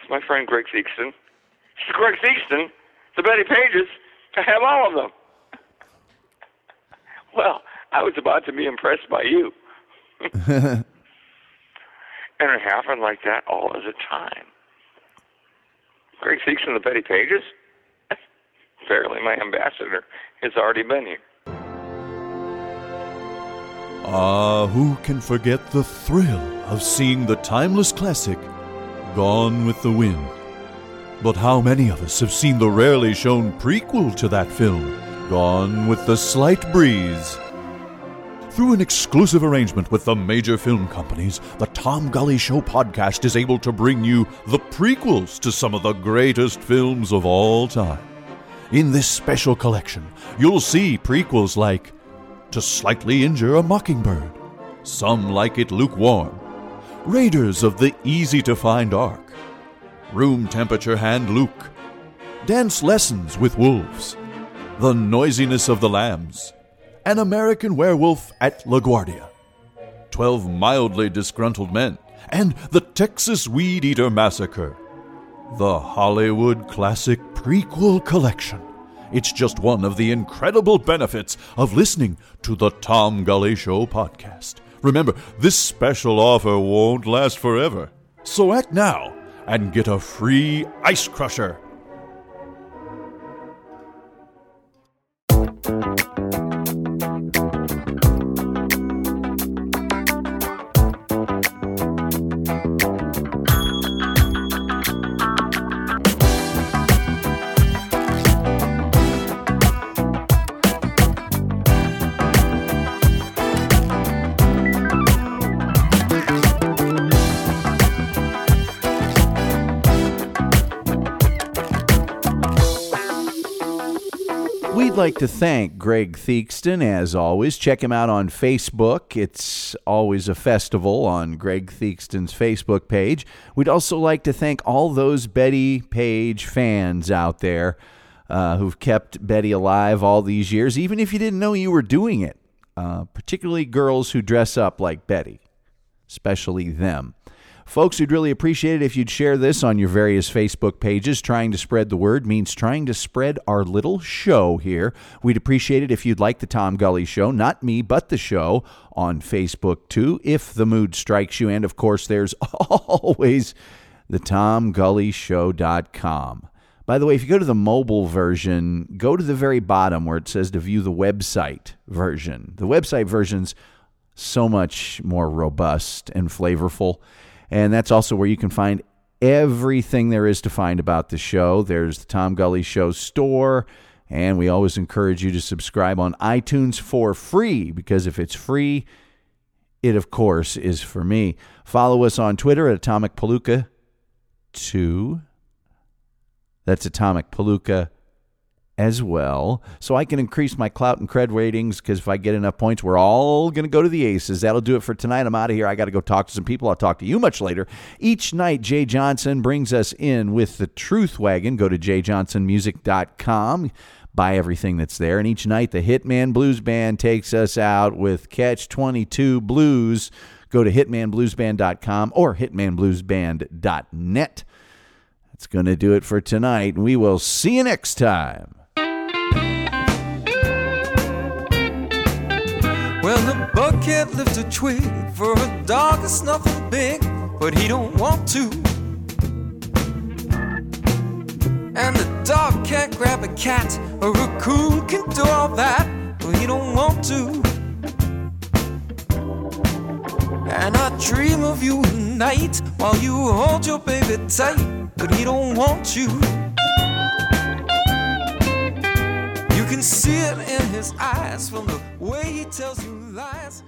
it's my friend Greg Theakston. It's Greg Theakston, the Betty Pages. I have all of them. well, I was about to be impressed by you. and it happened like that all of the time. Greg Theakston, the Betty Pages? Apparently my ambassador has already been here. Ah, who can forget the thrill of seeing the timeless classic Gone with the Wind? But how many of us have seen the rarely shown prequel to that film, Gone with the Slight Breeze? Through an exclusive arrangement with the major film companies, the Tom Gully Show podcast is able to bring you the prequels to some of the greatest films of all time. In this special collection, you'll see prequels like To Slightly Injure a Mockingbird, Some Like It Lukewarm, Raiders of the Easy to Find Ark, Room Temperature Hand Luke, Dance Lessons with Wolves, The Noisiness of the Lambs, An American Werewolf at LaGuardia, Twelve Mildly Disgruntled Men, and The Texas Weed Eater Massacre. The Hollywood Classic Prequel Collection. It's just one of the incredible benefits of listening to the Tom Gully Show podcast. Remember, this special offer won't last forever. So act now and get a free ice crusher. Like to thank Greg Theakston, as always. Check him out on Facebook. It's always a festival on Greg Theakston's Facebook page. We'd also like to thank all those Betty Page fans out there uh, who've kept Betty alive all these years, even if you didn't know you were doing it, uh, particularly girls who dress up like Betty, especially them. Folks, we'd really appreciate it if you'd share this on your various Facebook pages. Trying to spread the word means trying to spread our little show here. We'd appreciate it if you'd like the Tom Gully Show, not me, but the show, on Facebook too, if the mood strikes you. And of course, there's always the TomGullyShow.com. By the way, if you go to the mobile version, go to the very bottom where it says to view the website version. The website version's so much more robust and flavorful. And that's also where you can find everything there is to find about the show. There's the Tom Gully Show store. And we always encourage you to subscribe on iTunes for free because if it's free, it of course is for me. Follow us on Twitter at Atomic Palooka 2. That's Atomic Palooka as well. So I can increase my clout and cred ratings because if I get enough points, we're all going to go to the aces. That'll do it for tonight. I'm out of here. I got to go talk to some people. I'll talk to you much later. Each night, Jay Johnson brings us in with the Truth Wagon. Go to jayjohnsonmusic.com. Buy everything that's there. And each night, the Hitman Blues Band takes us out with Catch 22 Blues. Go to hitmanbluesband.com or hitmanbluesband.net. That's going to do it for tonight. We will see you next time. Can't lift a twig for a dog that's nothing big, but he don't want to. And the dog can't grab a cat, a raccoon can do all that, but he don't want to. And I dream of you at night while you hold your baby tight, but he don't want you. You can see it in his eyes from the way he tells you lies.